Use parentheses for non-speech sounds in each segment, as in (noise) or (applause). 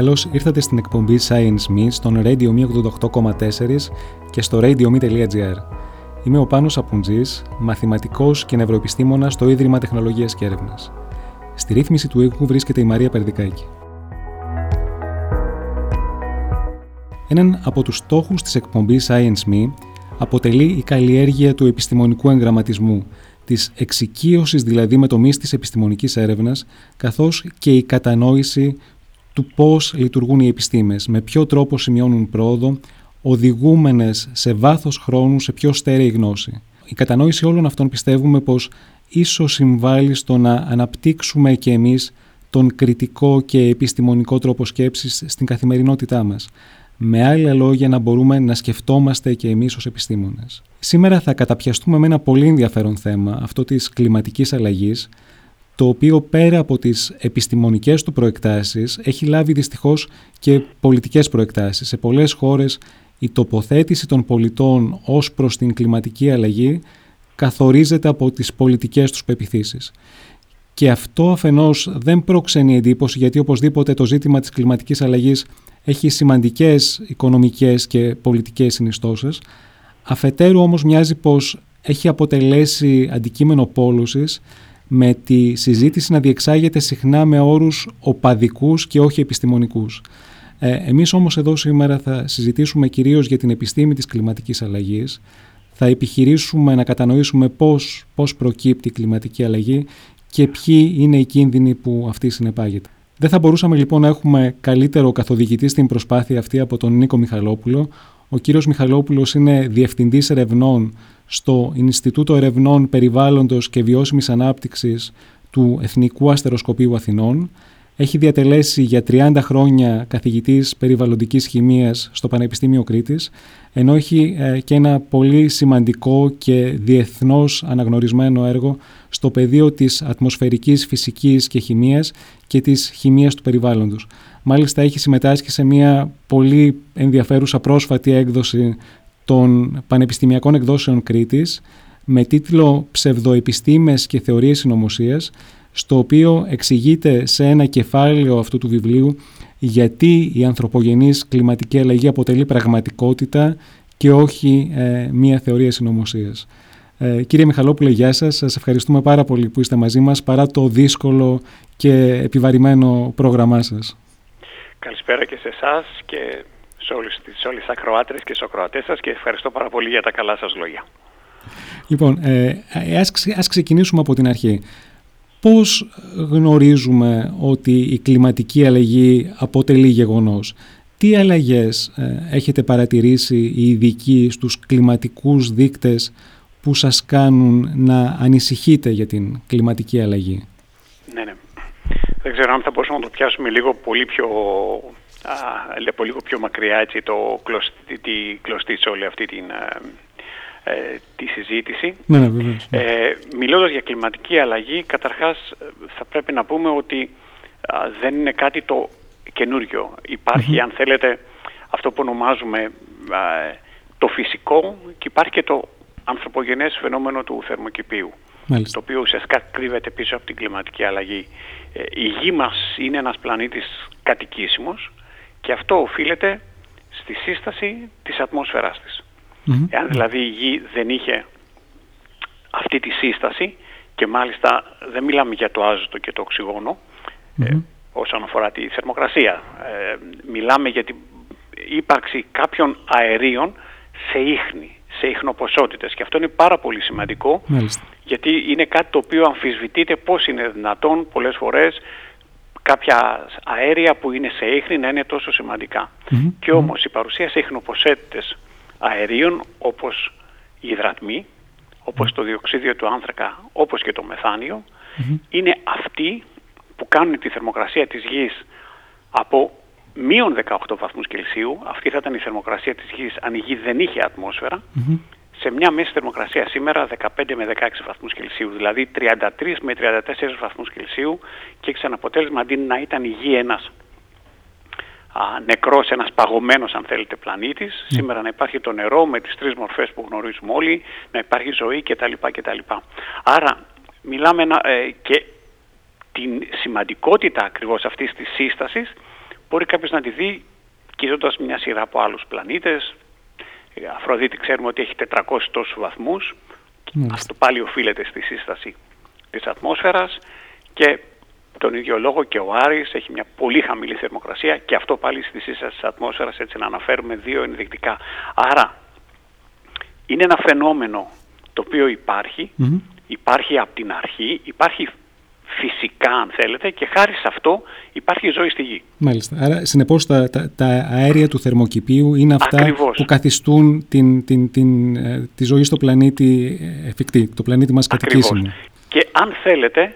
Καλώς ήρθατε στην εκπομπή Science Me στον Radio Me 88,4 και στο radiome.gr. Είμαι ο Πάνος Απουτζής, μαθηματικός και νευροεπιστήμονας στο Ίδρυμα Τεχνολογίας και Έρευνας. Στη ρύθμιση του ήχου βρίσκεται η Μαρία Περδικάκη. Έναν από τους στόχους της εκπομπής Science Me αποτελεί η καλλιέργεια του επιστημονικού εγγραμματισμού, της εξοικείωσης δηλαδή με τομείς της επιστημονικής έρευνας, καθώς και η κατανόηση του πώς λειτουργούν οι επιστήμες, με ποιο τρόπο σημειώνουν πρόοδο, οδηγούμενες σε βάθος χρόνου σε πιο στέρεη γνώση. Η κατανόηση όλων αυτών πιστεύουμε πως ίσως συμβάλλει στο να αναπτύξουμε και εμείς τον κριτικό και επιστημονικό τρόπο σκέψης στην καθημερινότητά μας. Με άλλα λόγια να μπορούμε να σκεφτόμαστε και εμείς ως επιστήμονες. Σήμερα θα καταπιαστούμε με ένα πολύ ενδιαφέρον θέμα, αυτό της κλιματικής αλλαγής, το οποίο πέρα από τις επιστημονικές του προεκτάσεις έχει λάβει δυστυχώς και πολιτικές προεκτάσεις. Σε πολλές χώρες η τοποθέτηση των πολιτών ως προς την κλιματική αλλαγή καθορίζεται από τις πολιτικές τους πεπιθήσεις. Και αυτό αφενός δεν προξενεί εντύπωση γιατί οπωσδήποτε το ζήτημα της κλιματικής αλλαγής έχει σημαντικές οικονομικές και πολιτικές συνιστώσεις. Αφετέρου όμως μοιάζει πως έχει αποτελέσει αντικείμενο πόλωσης με τη συζήτηση να διεξάγεται συχνά με όρους οπαδικούς και όχι επιστημονικούς. Ε, εμείς όμως εδώ σήμερα θα συζητήσουμε κυρίως για την επιστήμη της κλιματικής αλλαγής, θα επιχειρήσουμε να κατανοήσουμε πώς, πώς προκύπτει η κλιματική αλλαγή και ποιοι είναι οι κίνδυνοι που αυτή συνεπάγεται. Δεν θα μπορούσαμε λοιπόν να έχουμε καλύτερο καθοδηγητή στην προσπάθεια αυτή από τον Νίκο Μιχαλόπουλο. Ο κύριος Μιχαλόπουλος είναι Διευθυντής Ερευνών στο Ινστιτούτο Ερευνών Περιβάλλοντος και Βιώσιμης Ανάπτυξης του Εθνικού Αστεροσκοπείου Αθηνών. Έχει διατελέσει για 30 χρόνια καθηγητής περιβαλλοντικής χημίας στο Πανεπιστήμιο Κρήτης, ενώ έχει ε, και ένα πολύ σημαντικό και διεθνώς αναγνωρισμένο έργο στο πεδίο της ατμοσφαιρικής φυσικής και χημίας και της χημίας του περιβάλλοντος. Μάλιστα έχει συμμετάσχει σε μια πολύ ενδιαφέρουσα πρόσφατη έκδοση των Πανεπιστημιακών Εκδόσεων Κρήτης με τίτλο «Ψευδοεπιστήμες και θεωρίες συνωμοσίας, στο οποίο εξηγείται σε ένα κεφάλαιο αυτού του βιβλίου γιατί η ανθρωπογενής κλιματική αλλαγή αποτελεί πραγματικότητα και όχι ε, μία θεωρία συνωμοσίας. Ε, κύριε Μιχαλόπουλε, γεια σας. Σας ευχαριστούμε πάρα πολύ που είστε μαζί μας παρά το δύσκολο και επιβαρημένο πρόγραμμά σας. Καλησπέρα και σε εσάς και σε όλες τις, όλες τις ακροάτρες και στους ακροατές σας και ευχαριστώ πάρα πολύ για τα καλά σας λόγια. Λοιπόν, ε, ας, ας ξεκινήσουμε από την αρχή. Πώς γνωρίζουμε ότι η κλιματική αλλαγή αποτελεί γεγονός; Τι αλλαγές ε, έχετε παρατηρήσει οι ειδικοί στους κλιματικούς δείκτες που σας κάνουν να ανησυχείτε για την κλιματική αλλαγή; Ναι, ναι. Δεν ξέρω αν θα μπορούσαμε να το πιάσουμε λίγο πολύ πιο α, από λίγο πιο μακριά έτσι, το κλωστή, τη κλωστή σε όλη αυτή την, ε, ε τη συζήτηση. Ναι, ναι, βεβαίως. Ε, μιλώντας για κλιματική αλλαγή, καταρχάς θα πρέπει να πούμε ότι δεν είναι κάτι το καινούριο. αν θέλετε, αυτό που ονομάζουμε το φυσικό και υπάρχει και το ανθρωπογενές φαινόμενο του θερμοκηπίου. Το οποίο ουσιαστικά κρύβεται πίσω από την κλιματική αλλαγή. Ε, η γη μας είναι ένας πλανήτης κατοικήσιμος και αυτό οφείλεται στη σύσταση της ατμόσφαιράς της. Εάν δηλαδή η Γη δεν είχε αυτή τη σύσταση και μάλιστα δεν μιλάμε για το άζωτο και το οξυγόνο ε, όσον αφορά τη θερμοκρασία. Ε, μιλάμε για την ύπαρξη κάποιων αερίων σε ίχνη, σε ίχνοποσότητες και αυτό είναι πάρα πολύ σημαντικό γιατί είναι κάτι το οποίο αμφισβητείται πώς είναι δυνατόν πολλές φορές κάποια αέρια που είναι σε ίχνη να είναι τόσο Και όμως η παρουσία σε ίχνοποσέτητες αερίων όπως οι υδρατμοί, όπως το διοξίδιο του άνθρακα, όπως και το μεθάνιο, είναι αυτοί που κάνουν τη θερμοκρασία της γης από μείον 18 βαθμούς Κελσίου, αυτή θα ήταν η θερμοκρασία της γης αν η γη δεν είχε σε μια μέση θερμοκρασία σήμερα 15 με 16 βαθμούς Κελσίου, δηλαδή 33 με 34 βαθμούς Κελσίου και έχει σαν αποτέλεσμα αντί να ήταν η γη ένας α, νεκρός, ένας παγωμένος αν θέλετε πλανήτης, σήμερα να υπάρχει το νερό με τις τρεις μορφές που γνωρίζουμε όλοι, να υπάρχει ζωή κτλ. κτλ. Άρα μιλάμε ε, και την σημαντικότητα ακριβώς αυτής της σύστασης μπορεί κάποιος να τη δει κοιτώντας μια σειρά από άλλους πλανήτες. Η Αφροδίτη ξέρουμε ότι έχει 400 τόσους βαθμούς. Αυτό πάλι οφείλεται στη σύσταση της ατμόσφαιρας και τον ίδιο λόγο και ο Άρης έχει μια πολύ χαμηλή θερμοκρασία και αυτό πάλι στη σύσταση της ατμόσφαιρας έτσι να αναφέρουμε δύο ενδεικτικά. Άρα είναι ένα φαινόμενο το οποίο υπάρχει από την αρχή, υπάρχει φυσικά αν θέλετε και χάρη σε αυτό υπάρχει ζωή στη γη. Μάλιστα. Άρα συνεπώς τα, τα, τα αέρια του θερμοκηπίου είναι αυτά που καθιστούν την, την, την, ε, τη ζωή στο πλανήτη εφικτή, το πλανήτη μας κατοικήσιμο. Και αν θέλετε,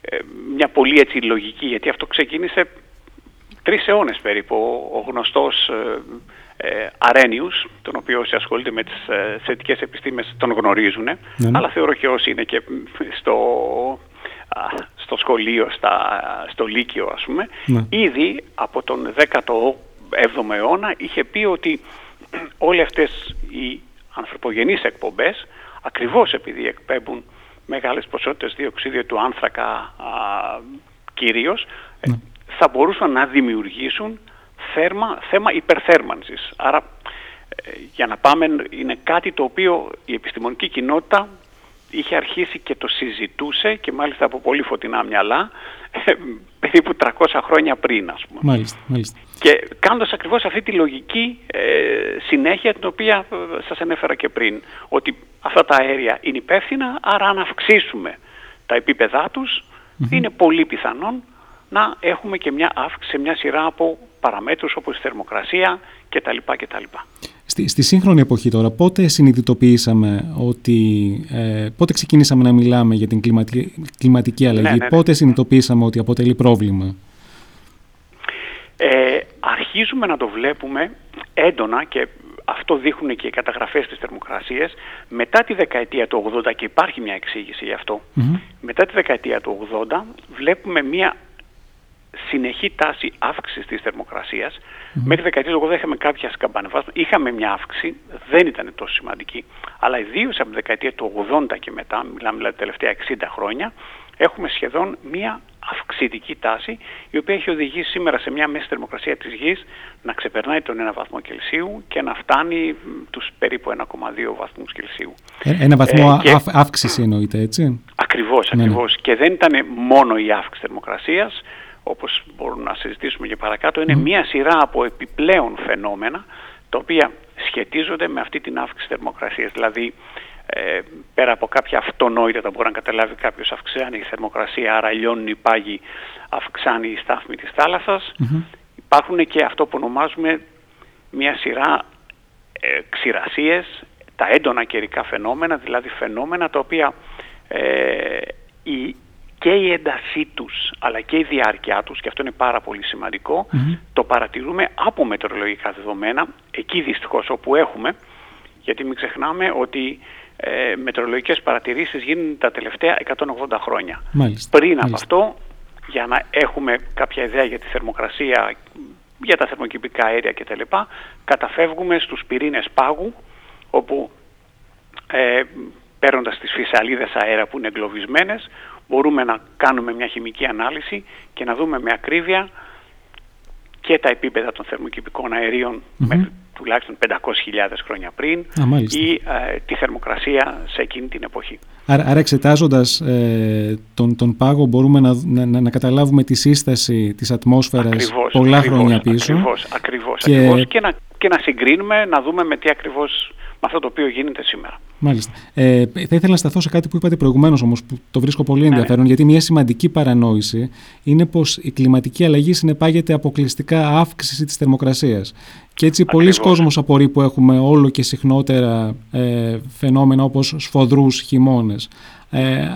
ε, μια πολύ έτσι λογική, γιατί αυτό ξεκίνησε τρεις αιώνες περίπου, ο γνωστός ε, ε Αρένιους, τον οποίο όσοι ασχολείται με τις ε, θετικές επιστήμες τον γνωρίζουν, ναι, ναι. αλλά θεωρώ και όσοι είναι και στο στο σχολείο, στα, στο Λύκειο ας πούμε, ναι. ήδη από τον 17ο αιώνα είχε πει ότι όλες αυτές οι ανθρωπογενείς εκπομπές, ακριβώς επειδή εκπέμπουν μεγάλες ποσότητες διοξίδιο του άνθρακα α, κυρίως, ναι. θα μπορούσαν να δημιουργήσουν θέρμα, θέμα υπερθέρμανσης. Άρα ε, για να πάμε είναι κάτι το οποίο η επιστημονική κοινότητα είχε αρχίσει και το συζητούσε και μάλιστα από πολύ φωτεινά μυαλά ε, περίπου 300 χρόνια πριν ας πούμε. Μάλιστα, μάλιστα. Και κάνοντας ακριβώς αυτή τη λογική ε, συνέχεια την οποία ε, σας ανέφερα και πριν ότι αυτά τα αέρια είναι υπεύθυνα άρα αν αυξήσουμε τα επίπεδά τους είναι πολύ πιθανόν να έχουμε και μια αύξηση σε μια σειρά από παραμέτρους όπως η θερμοκρασία κτλ. κτλ. Στη, στη σύγχρονη εποχή τώρα, πότε συνειδητοποιήσαμε ότι, ε, πότε ξεκινήσαμε να μιλάμε για την κλιματική, κλιματική αλλαγή, ναι, ναι, ναι. πότε συνειδητοποιήσαμε ότι αποτελεί πρόβλημα; Ε, αρχίζουμε να το βλέπουμε έντονα και αυτό δείχνουν και οι καταγραφές της θερμοκρασίας μετά τη δεκαετία του 80 και υπάρχει μια εξήγηση γι' αυτο μετά τη δεκαετία του 80 βλέπουμε μια συνεχή τάση αύξησης της θερμοκρασίας. Mm-hmm. Μέχρι δεκαετία του 80 είχαμε κάποια σκαμπανεβάσματα, είχαμε μια αύξηση, δεν ήταν τόσο σημαντική, αλλά ιδίως από τη δεκαετία του 80 και μετά, μιλάμε δηλαδή τα τελευταία 60 χρόνια, έχουμε σχεδόν μια αυξητική τάση, η οποία έχει οδηγήσει σήμερα σε μια μέση θερμοκρασία της γης να ξεπερνάει τον 1 βαθμό Κελσίου και να φτάνει τους περίπου 1,2 βαθμούς Κελσίου. Ε, ένα βαθμό ε, αύξηση εννοείται, έτσι; Ακριβώς, ναι, ναι. ακριβώς. Και δεν ήταν μόνο η αύξηση θερμοκρασίας, όπως μπορούμε να συζητήσουμε και παρακάτω, είναι μία σειρά από επιπλέον φαινόμενα τα οποία σχετίζονται με αυτή την αύξηση θερμοκρασίας. Δηλαδή, ε, πέρα από κάποια αυτονόητα τα μπορεί να καταλάβει κάποιος αυξάνει η θερμοκρασία, άρα λιώνουν οι πάγοι, αυξάνει η στάθμη της θάλασσας. Υπάρχουν και αυτό που ονομάζουμε μια σειρά ε, ξηρασίες, τα έντονα καιρικά φαινόμενα, δηλαδή φαινόμενα τα οποία ε, η και η έντασή τους αλλά και η διάρκεια τους και αυτό είναι πάρα πολύ το παρατηρούμε από μετεωρολογικά δεδομένα εκεί δυστυχώς όπου έχουμε γιατί μην ξεχνάμε ότι ε, μετεωρολογικές παρατηρήσεις γίνονται τα τελευταία 180 χρόνια. Πριν από αυτό για να έχουμε κάποια ιδέα για τη θερμοκρασία, για τα θερμοκηπικά αέρια κτλ. καταφεύγουμε στους πυρήνες πάγου όπου ε, παίρνοντας τις φυσαλίδες αέρα που είναι εγκλωβισμένες μπορούμε να κάνουμε μια χημική ανάλυση και να δούμε με ακρίβεια και τα επίπεδα των θερμοκηπικών αερίων μέχρι τουλάχιστον 500.000 χρόνια πριν ή ε, τη θερμοκρασία σε εκείνη την εποχή. Άρα, άρα εξετάζοντας ε, τον, τον πάγο μπορούμε να, να, να, καταλάβουμε τη σύσταση της ατμόσφαιρας πολλά χρόνια πίσω. Ακριβώς, ακριβώς, και... ακριβώς και, να, και να συγκρίνουμε, να δούμε με τι ακριβώς με αυτό το οποίο γίνεται σήμερα. Μάλιστα. Ε, θα ήθελα να σταθώ σε κάτι που είπατε προηγουμένως όμως, που το βρίσκω πολύ ναι, ναι. ενδιαφέρον, γιατί μια σημαντική παρανόηση είναι πως η κλιματική αλλαγή συνεπάγεται αποκλειστικά αύξηση της θερμοκρασίας. Και έτσι πολλοί κόσμος απορεί που έχουμε όλο και συχνότερα ε, φαινόμενα όπως σφοδρούς χειμώνες. Ε,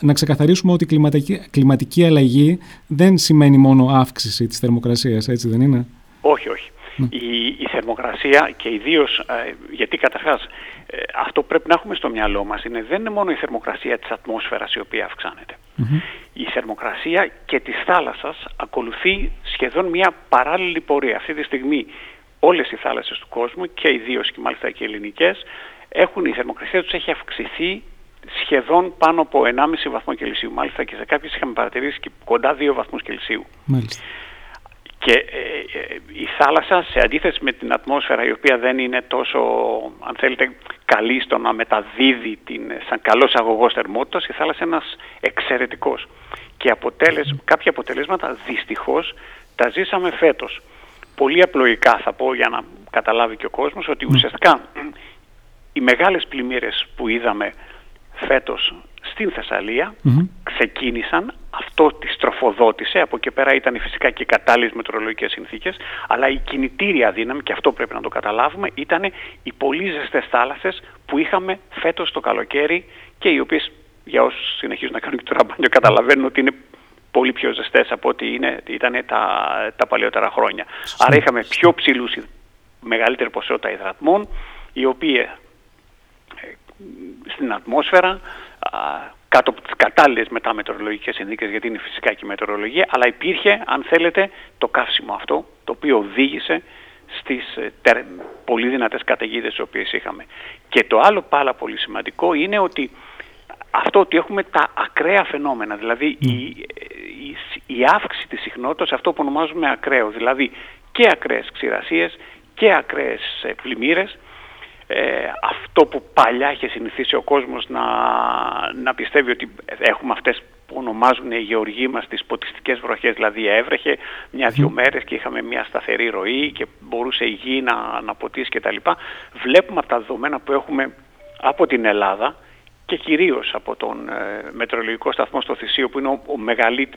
να ξεκαθαρίσουμε ότι η κλιματική, κλιματική αλλαγή δεν σημαίνει μόνο αύξηση της θερμοκρασίας, έτσι δεν είναι; Όχι, όχι. Ναι. Η, η θερμοκρασία και ιδίως ε, γιατί καταρχάς ε, αυτό πρέπει να έχουμε στο μυαλό μας είναι δεν είναι μόνο η θερμοκρασία της ατμόσφαιρας η οποία Η θερμοκρασία και της θάλασσας ακολουθεί σχεδόν μια παράλληλη πορεία. Αυτή τη στιγμή όλες οι θάλασσες του κόσμου και ιδίως και μάλιστα και οι ελληνικές έχουν, η θερμοκρασία τους έχει αυξηθεί σχεδόν πάνω από 1,5 βαθμό Κελσίου. Μάλιστα και σε κάποιες είχαμε παρατηρήσει και κοντά 2 βαθμούς Κελσίου. Μάλιστα. Και ε, ε, η θάλασσα σε αντίθεση με την ατμόσφαιρα η οποία δεν είναι τόσο αν θέλετε καλή στο να μεταδίδει την, σαν καλός αγωγός θερμότητας η θάλασσα είναι ένας εξαιρετικός και αποτέλεσ, κάποια αποτελέσματα δυστυχώς τα ζήσαμε φέτος. Πολύ απλοϊκά θα πω για να καταλάβει και ο κόσμος ότι ουσιαστικά οι μεγάλες πλημμύρες που είδαμε φέτος στην θεσσαλια ξεκίνησαν, αυτό τη τροφοδότησε, από εκεί πέρα ήταν φυσικά και οι κατάλληλες μετρολογικές συνθήκες, αλλά η κινητήρια δύναμη, και αυτό πρέπει να το καταλάβουμε, ήταν οι πολύ ζεστές θάλασσες που είχαμε φέτος το καλοκαίρι και οι οποίες για όσους συνεχίζουν να κάνουν και το ραμπάνιο καταλαβαίνουν ότι είναι πολύ πιο ζεστές από ό,τι ήταν τα, τα παλαιότερα χρόνια. Άρα είχαμε πιο ψηλούς, μεγαλύτερη ποσότητα υδρατμών, οι οποίοι ε, στην ατμόσφαιρα κάτω από τις κατάλληλες μετά μετεωρολογικές συνθήκες γιατί είναι φυσικά και η μετεωρολογία αλλά υπήρχε αν θέλετε το καύσιμο αυτό το οποίο οδήγησε στις ε, πολύ δυνατές καταιγίδες τις οποίες είχαμε. Και το άλλο πάρα πολύ σημαντικό είναι ότι αυτό ότι έχουμε τα ακραία φαινόμενα, δηλαδή η, η, η αύξηση της συχνότητας, αυτό που ονομάζουμε ακραίο, δηλαδή και ακραίες ξηρασίες και ακραίες ε, πλημμύρες, ε, αυτό που παλιά είχε συνηθίσει ο κόσμος να, να πιστεύει ότι έχουμε αυτές που ονομάζουν οι γεωργοί μας τις ποτιστικές βροχές, δηλαδή έβρεχε μια-δυο μέρες και είχαμε μια σταθερή ροή και μπορούσε η γη να, να ποτίσει κτλ. Βλέπουμε από τα δεδομένα που έχουμε από την Ελλάδα και κυρίως από τον ε, μετρολογικό σταθμό στο Θησίο που, είναι ο, ο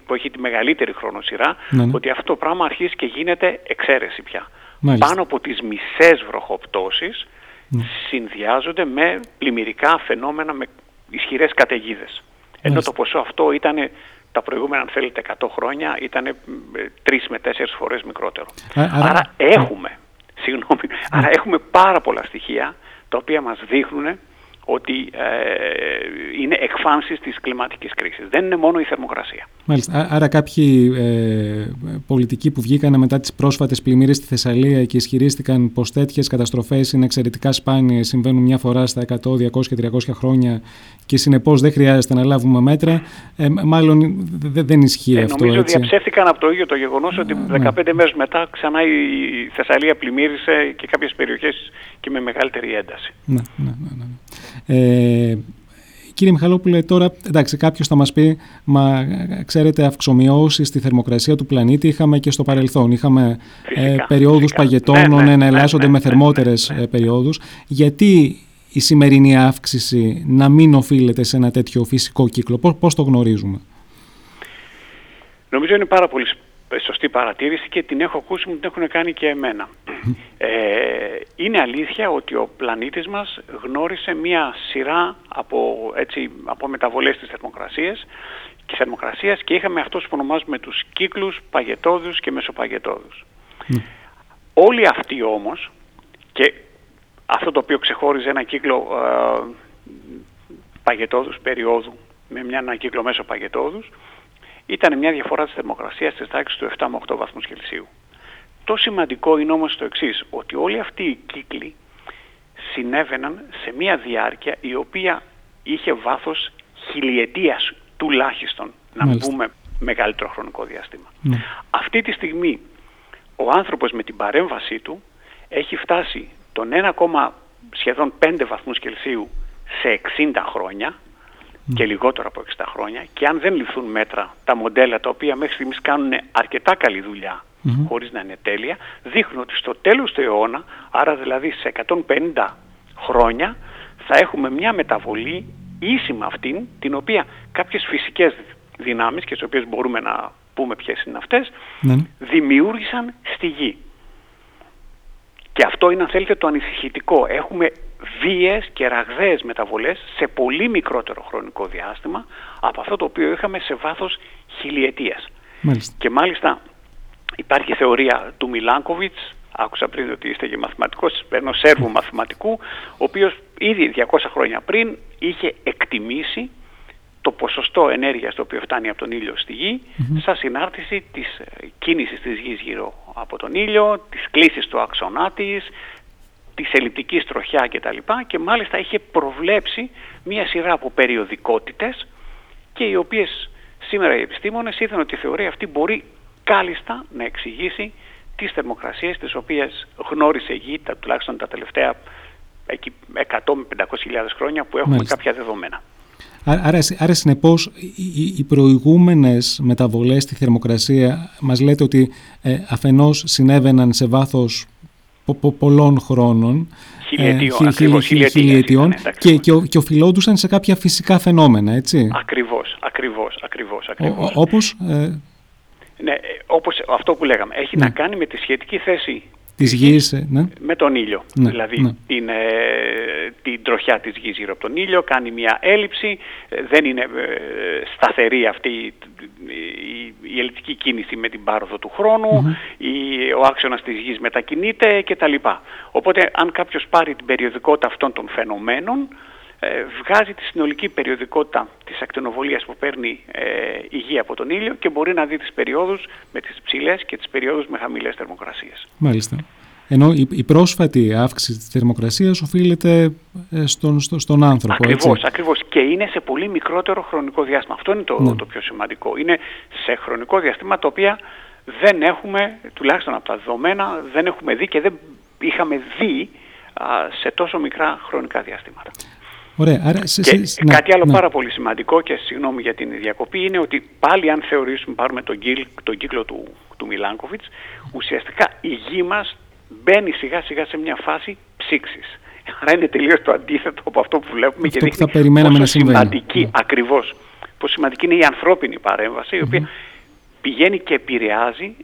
που έχει τη μεγαλύτερη χρονοσυρά ναι, ναι. ότι αυτό το πράγμα αρχίζει και γίνεται εξαίρεση πια. Πάνω από τις μισές βροχοπτώσεις ναι. Συνδυάζονται με πλημμυρικά φαινόμενα με ισχυρές καταιγίδες. Ενώ το ποσό αυτό ήταν τα προηγούμενα, αν θέλετε, 100 χρόνια ήταν 3 με 4 φορές μικρότερο. άρα, έχουμε, συγγνώμη, άρα έχουμε πάρα πολλά στοιχεία τα οποία μας δείχνουν ότι ε, είναι εκφάνσεις της κλιματικής κρίσης. Δεν είναι μόνο η θερμοκρασία. Μάλιστα. Άρα κάποιοι ε, πολιτικοί που βγήκαν μετά τις πρόσφατες πλημμύρες στη Θεσσαλία και ισχυρίστηκαν πως τέτοιες καταστροφές είναι εξαιρετικά σπάνιες, συμβαίνουν μια φορά στα 100, 200 και 300 χρόνια και συνεπώς δεν χρειάζεται να λάβουμε μέτρα, ε, μάλλον δεν ισχύει ε, αυτό. Νομίζω έτσι. διαψεύτηκαν από το ίδιο το γεγονός ότι 15 ναι. μέρες μετά ξανά η Θεσσαλία πλημμύρισε και κάποιες περιοχές και με μεγαλύτερη ένταση. Ναι, ναι, ναι. Ναι. Ε, Κύριε Μιχαλόπουλε, τώρα εντάξει, κάποιος θα μας πει, μα ξέρετε, αυξομοιώσεις στη θερμοκρασία του πλανήτη είχαμε και στο παρελθόν. Είχαμε ε, περιόδους παγετώνων ναι, ναι, να ναι, εναλλάσσονται με θερμότερες ε, περιόδους. Γιατί η σημερινή αύξηση να μην οφείλεται σε ένα τέτοιο φυσικό κύκλο, πώς, το γνωρίζουμε; Νομίζω είναι πάρα πολύ σωστή παρατήρηση και την έχω ακούσει μου την έχουν κάνει και εμένα. Ε, είναι αλήθεια ότι ο πλανήτης μας γνώρισε μία σειρά από, έτσι, από μεταβολές της θερμοκρασίας και θερμοκρασίας και είχαμε αυτούς που ονομάζουμε τους κύκλους παγετόδους και μεσοπαγετόδους. Όλοι αυτοί όμως και αυτό το οποίο ξεχώριζε ένα κύκλο ε, παγετόδους περίοδου με μια, ένα κύκλο μέσο παγετόδους ήταν μια διαφορά της θερμοκρασίας της τάξης του 7 με 8 βαθμούς Κελσίου. Το σημαντικό είναι όμως το εξής, ότι όλοι αυτοί οι κύκλοι συνέβαιναν σε μια διάρκεια η οποία είχε βάθος χιλιετίας τουλάχιστον, να μην πούμε μεγαλύτερο χρονικό διάστημα. Ναι. Αυτή τη στιγμή ο άνθρωπος με την παρέμβασή του έχει φτάσει τον 1, σχεδόν 5 βαθμούς Κελσίου σε 60 χρόνια και λιγότερο από 60 χρόνια και αν δεν ληφθούν μέτρα τα μοντέλα τα οποία μέχρι στιγμής κάνουν αρκετά καλή δουλειά mm-hmm. χωρίς να είναι τέλεια δείχνουν ότι στο τέλος του αιώνα άρα δηλαδή σε 150 χρόνια θα έχουμε μια μεταβολή ίση με αυτήν την οποία κάποιες φυσικές δυνάμεις και τις οποίες μπορούμε να πούμε ποιες είναι αυτές ναι. δημιούργησαν στη γη. Και αυτό είναι αν θέλετε το ανησυχητικό. Έχουμε βίες και ραγδαίες μεταβολές σε πολύ μικρότερο χρονικό διάστημα από αυτό το οποίο είχαμε σε βάθος χιλιετίας. Και μάλιστα υπάρχει θεωρία του Μιλάνκοβιτς, άκουσα πριν ότι είστε και μαθηματικός, ενός Σέρβου μαθηματικού, ο οποίος ήδη 200 χρόνια πριν είχε εκτιμήσει το ποσοστό ενέργειας το οποίο φτάνει από τον ήλιο στη γη mm σαν συνάρτηση της ε, κίνησης της γης γύρω από τον ήλιο, της κλίσης του άξονά της, της ελλειπτικής τροχιά κτλ. Και μάλιστα είχε προβλέψει μία σειρά από περιοδικότητες και οι οποίες σήμερα οι επιστήμονες είδαν ότι η θεωρία αυτή μπορεί κάλλιστα να εξηγήσει τις θερμοκρασίες τις οποίες γνώρισε η Γη τα, τουλάχιστον τα τελευταία 100 με 500 χρόνια που έχουμε κάποια δεδομένα. Άρα, άρα συνεπώς οι, οι προηγούμενες μεταβολές στη θερμοκρασία μας λέτε ότι ε, αφενός συνέβαιναν σε βάθος πολλών χρόνων χιλιετιών, ε, χιλιετιών και, και, και οφειλόντουσαν σε κάποια φυσικά φαινόμενα, έτσι. Ακριβώς, ακριβώς, ακριβώς. ακριβώς. Ο, όπως... Ε... Ναι, όπως αυτό που λέγαμε. Έχει ναι. να κάνει με τη σχετική θέση της γης, ε, ναι. με τον ήλιο. Ναι, δηλαδή ναι. την, την τροχιά της γης γύρω από τον ήλιο, κάνει μια έλλειψη, ε, δεν είναι σταθερή αυτή η, η, η κίνηση με την πάροδο του χρόνου, η, ο άξονας της γης μετακινείται κτλ. Οπότε αν κάποιος πάρει την περιοδικότητα αυτών των φαινομένων, ε, βγάζει τη συνολική περιοδικότητα της ακτινοβολίας που παίρνει ε, η γη από τον ήλιο και μπορεί να δει τις περιόδους με τις ψηλές και τις περιόδους με χαμηλές θερμοκρασίες. Μάλιστα. Ενώ η, πρόσφατη αύξηση της θερμοκρασίας οφείλεται ε, στον, στο, στον άνθρωπο. Ακριβώς, έτσι; ακριβώς. Και είναι σε πολύ μικρότερο χρονικό διάστημα. Αυτό είναι το, ναι. το πιο σημαντικό. Είναι σε χρονικό διάστημα το οποίο δεν έχουμε, τουλάχιστον από τα δεδομένα, δεν έχουμε δει και δεν είχαμε δει σε τόσο μικρά χρονικά διαστήματα. Ωραία, άρα, και κάτι άλλο πάρα πολύ σημαντικό και συγγνώμη για την διακοπή είναι ότι πάλι αν θεωρήσουμε πάρουμε τον, κύκλ, τον κύκλο του, του Μιλάνκοβιτς ουσιαστικά η γη μας μπαίνει σιγά σιγά σε μια φάση ψήξης. Άρα είναι τελείως το αντίθετο από αυτό που βλέπουμε αυτό και δείχνει που θα περιμέναμε πόσο να σημαντική, ναι. ακριβώς, πόσο σημαντική είναι η ανθρώπινη παρέμβαση η οποία πηγαίνει και επηρεάζει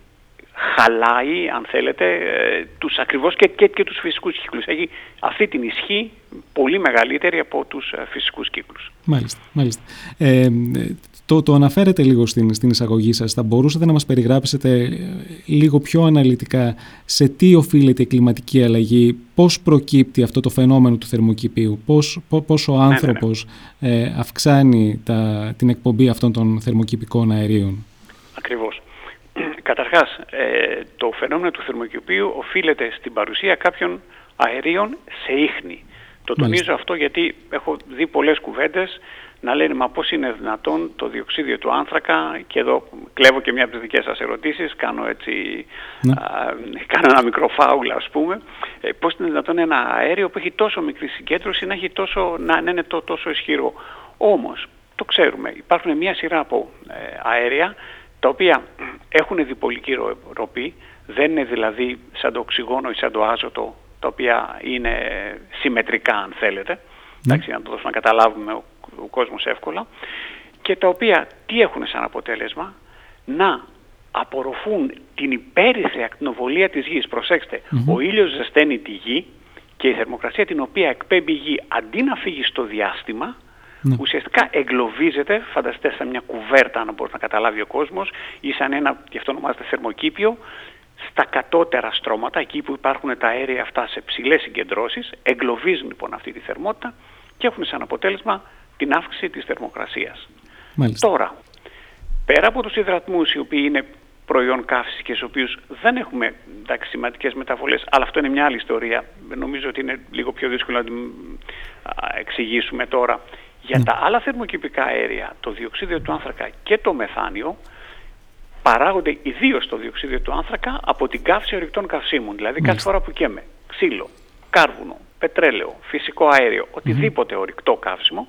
χαλάει, αν θέλετε, ε, τους ακριβώς και, και, και τους φυσικούς κύκλους. Έχει αυτή την ισχύ πολύ μεγαλύτερη από τους ε, φυσικούς κύκλους. Μάλιστα, μάλιστα. Ε, το, το αναφέρετε λίγο στην, στην εισαγωγή σας. Θα μπορούσατε να μας περιγράψετε ε, λίγο πιο αναλυτικά σε τι οφείλεται η κλιματική αλλαγή, πώς προκύπτει αυτό το φαινόμενο του θερμοκηπίου, πώς, πώς ο ναι, ναι, ναι. άνθρωπος Ε, αυξάνει τα, την εκπομπή αυτών των θερμοκηπικών αερίων. Ακριβώς. Καταρχάς, ε, το φαινόμενο του θερμοκηπίου οφείλεται στην παρουσία κάποιων αερίων σε ίχνη. Το τονίζω αυτό γιατί έχω δει πολλές κουβέντες να λένε μα πώς είναι δυνατόν το διοξίδιο του άνθρακα και εδώ κλέβω και μια από τις δικές σας ερωτήσεις, κάνω έτσι, ναι. κάνω ένα μικρό φάουλα ας πούμε, ε, πώς είναι δυνατόν ένα αέριο που έχει τόσο μικρή συγκέντρωση να, έχει τόσο, να είναι το, τόσο ισχυρό; Όμως, το ξέρουμε, υπάρχουν μια σειρά από ε, αέρια τα οποία έχουν διπολική ροπή, δεν είναι δηλαδή σαν το οξυγόνο ή σαν το άζωτο, τα οποία είναι συμμετρικά αν θέλετε, ναι. εντάξει, να το δώσουμε να καταλάβουμε ο, ο κόσμος εύκολα, και τα οποία τι έχουν σαν αποτέλεσμα, να απορροφούν την υπέρυθρη ακτινοβολία της γης. προσεξτε ο ήλιος ζεσταίνει τη γη και η θερμοκρασία την οποία εκπέμπει η γη αντί να φύγει στο διάστημα, ναι. ουσιαστικά εγκλωβίζεται, φανταστείτε σαν μια κουβέρτα να μπορείς να καταλάβει ο κόσμος ή σαν ένα, γι' αυτό ονομάζεται θερμοκήπιο, στα κατώτερα στρώματα, εκεί που υπάρχουν τα αέρια αυτά σε ψηλές συγκεντρώσεις, εγκλωβίζουν λοιπόν αυτή τη θερμότητα και έχουν σαν αποτέλεσμα την αύξηση της θερμοκρασίας. Τώρα, πέρα από τους υδρατμούς οι οποίοι είναι προϊόν καύσης και στους οποίους δεν έχουμε εντάξει, σημαντικές μεταβολές, αλλά αυτό είναι μια άλλη ιστορία, νομίζω ότι είναι λίγο πιο δύσκολο να την εξηγήσουμε τώρα. Για ναι. τα άλλα θερμοκηπικά αέρια, το διοξίδιο του άνθρακα και το μεθάνιο, παράγονται ιδίως το διοξίδιο του άνθρακα από την καύση ορυκτών καυσίμων. Δηλαδή κάθε φορά που καίμε ξύλο, κάρβουνο, πετρέλαιο, φυσικό αέριο, οτιδήποτε ορυκτό καύσιμο,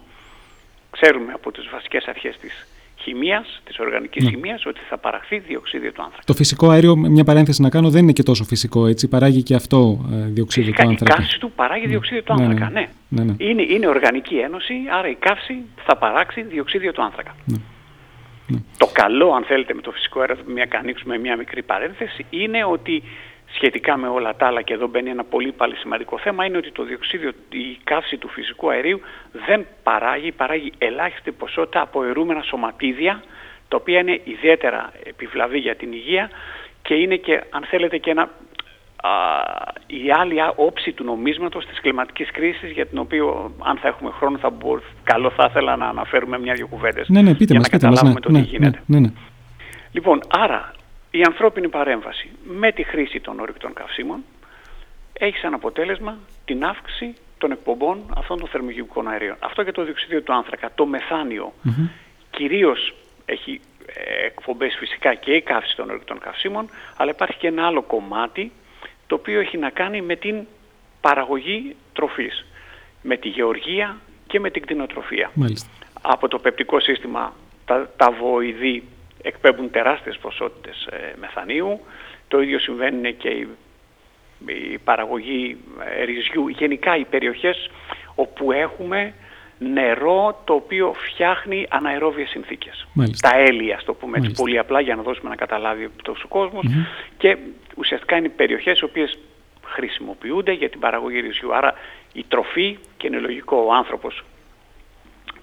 ξέρουμε από τις βασικές αρχές της χημίας, της οργανικής ναι. χημίας, ότι θα παραχθεί διοξίδιο του άνθρακα. Το φυσικό αέριο, μια παρένθεση να κάνω, δεν είναι και τόσο φυσικό, έτσι. Παράγει και αυτό ε, διοξίδιο του άνθρακα. Η καύση του παράγει ναι. διοξίδιο του ναι, άνθρακα, ναι. ναι. ναι. Είναι, είναι οργανική ένωση, άρα η καύση θα παράξει διοξίδιο του άνθρακα. Το καλό, αν θέλετε, με το φυσικό αέριο, μια ανοίξουμε μια μικρή παρένθεση, είναι ότι σχετικά με όλα τα άλλα και εδώ μπαίνει ένα πολύ πάλι σημαντικό θέμα είναι ότι το διοξίδιο, η καύση του φυσικού αερίου δεν παράγει, παράγει ελάχιστη ποσότητα από αιρούμενα σωματίδια τα οποία είναι ιδιαίτερα επιβλαβή για την υγεία και είναι και αν θέλετε και ένα η άλλη όψη του νομίσματος της κλιματικής κρίσης για την οποία αν θα έχουμε χρόνο θα μπορούμε, καλό θα ήθελα να αναφέρουμε μια-δυο κουβέντες ναι, ναι, πείτε για μας, να καταλάβουμε το ναι, τι γίνεται. Ναι, ναι, λοιπόν, άρα η ανθρώπινη παρέμβαση με τη χρήση των ορυκτών καυσίμων έχει σαν αποτέλεσμα την αύξηση των εκπομπών αυτών των θερμοκηπικών αερίων. Αυτό και το διοξίδιο του άνθρακα, το μεθάνιο, κυρίως έχει ε, εκπομπές φυσικά και η καύση των ορεικτών καυσίμων, αλλά υπάρχει και ένα άλλο κομμάτι το οποίο έχει να κάνει με την παραγωγή τροφής, με τη γεωργία και με την κτηνοτροφία. Μάλιστα. Από το πεπτικό σύστημα τα, τα βοηδή εκπέμπουν τεράστιες ποσότητες ε, μεθανίου, το ίδιο συμβαίνει και η, η παραγωγή ε, ρυζιού, γενικά οι περιοχές όπου έχουμε νερό το οποίο φτιάχνει αναερόβιες συνθήκες. Μάλιστα. Τα έλια, το πούμε έτσι Μάλιστα. πολύ απλά για να δώσουμε να καταλάβει τόσο κόσμος και ουσιαστικά είναι περιοχές οι οποίες χρησιμοποιούνται για την παραγωγή ρυζιού. Άρα η τροφή και είναι λογικό ο άνθρωπος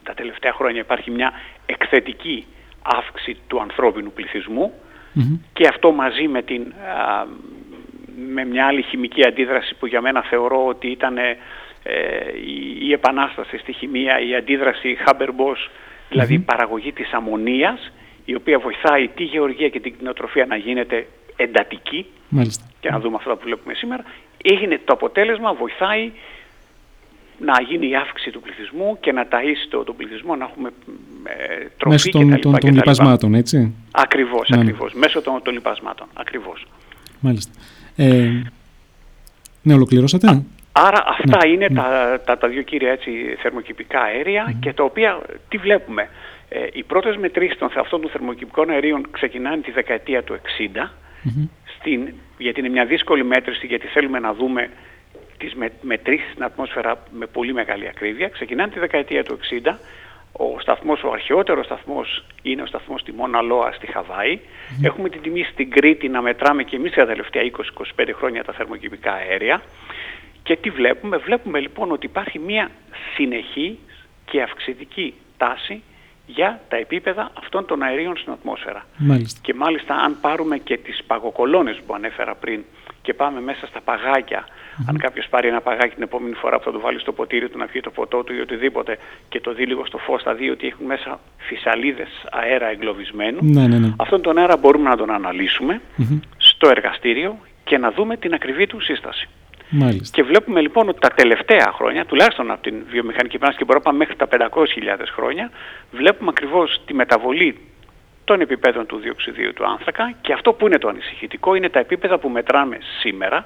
τα τελευταία χρόνια υπάρχει μια εκθετική αύξηση του ανθρώπινου πληθυσμού Μμμ. και αυτό μαζί με, την, α, με μια άλλη χημική αντίδραση που για μένα θεωρώ ότι ήταν ε, η, η επανάσταση στη χημεία, η αντίδραση Haber-Bosch, δηλαδή η παραγωγή της αμμονίας, η οποία βοηθάει τη γεωργία και την κτηνοτροφία να γίνεται εντατική Μάλιστα. και να δούμε αυτά που βλέπουμε σήμερα, έγινε το αποτέλεσμα, βοηθάει να γίνει η αύξηση του πληθυσμού και να ταΐσει το, τον πληθυσμό, να έχουμε ε, τροφή Μέσω των, κτλ. των, των κτλ. λοιπασμάτων, έτσι. Ακριβώς, Ναι, ναι. ακριβώς. Μέσω των, των λοιπασμάτων. Ακριβώς. Μάλιστα. Ε, ναι, ολοκληρώσατε; Άρα αυτά Ναι, είναι ναι. Τα, τα, τα δύο κύρια έτσι, θερμοκηπικά αέρια και τα οποία τι βλέπουμε; Ε, οι πρώτες μετρήσεις των, αυτών των θερμοκηπικών αερίων ξεκινάνε τη δεκαετία του 60 Μμμ. στην, γιατί είναι μια δύσκολη μέτρηση γιατί θέλουμε να δούμε τις με, μετρήσεις στην ατμόσφαιρα με πολύ μεγάλη ακρίβεια. Ξεκινάνε τη δεκαετία του 60. Ο σταθμός, ο αρχαιότερος σταθμός είναι ο σταθμός στη Μόνα Λόα στη χαβαη Έχουμε την τιμή στην Κρήτη να μετράμε και εμείς τα τελευταία 20-25 χρόνια τα θερμοκηπικά αέρια. Και τι βλέπουμε; Βλέπουμε λοιπόν ότι υπάρχει μια συνεχή και αυξητική τάση για τα επίπεδα αυτών των αερίων στην ατμόσφαιρα. Μάλιστα. Και μάλιστα αν πάρουμε και τις παγοκολόνες που ανέφερα πριν και πάμε μέσα στα παγάκια, αν κάποιος πάρει ένα παγάκι την επόμενη φορά που θα το βάλει στο ποτήρι του να πιει το ποτό του ή οτιδήποτε και το δει λίγο στο φως θα δει ότι έχουν μέσα φυσαλίδες αέρα εγκλωβισμένου. Ναι, ναι, ναι. Αυτόν τον αέρα μπορούμε να τον αναλύσουμε Μμμ. στο εργαστήριο και να δούμε την ακριβή του σύσταση. Μάλιστα. Και βλέπουμε λοιπόν ότι τα τελευταία χρόνια, τουλάχιστον από την βιομηχανική επανάσταση και μπορούμε να πάμε μέχρι τα 500.000 χρόνια, βλέπουμε ακριβώς τη μεταβολή των επιπέδων του διοξιδίου του άνθρακα και αυτό που είναι το ανησυχητικό είναι τα επίπεδα που μετράμε σήμερα,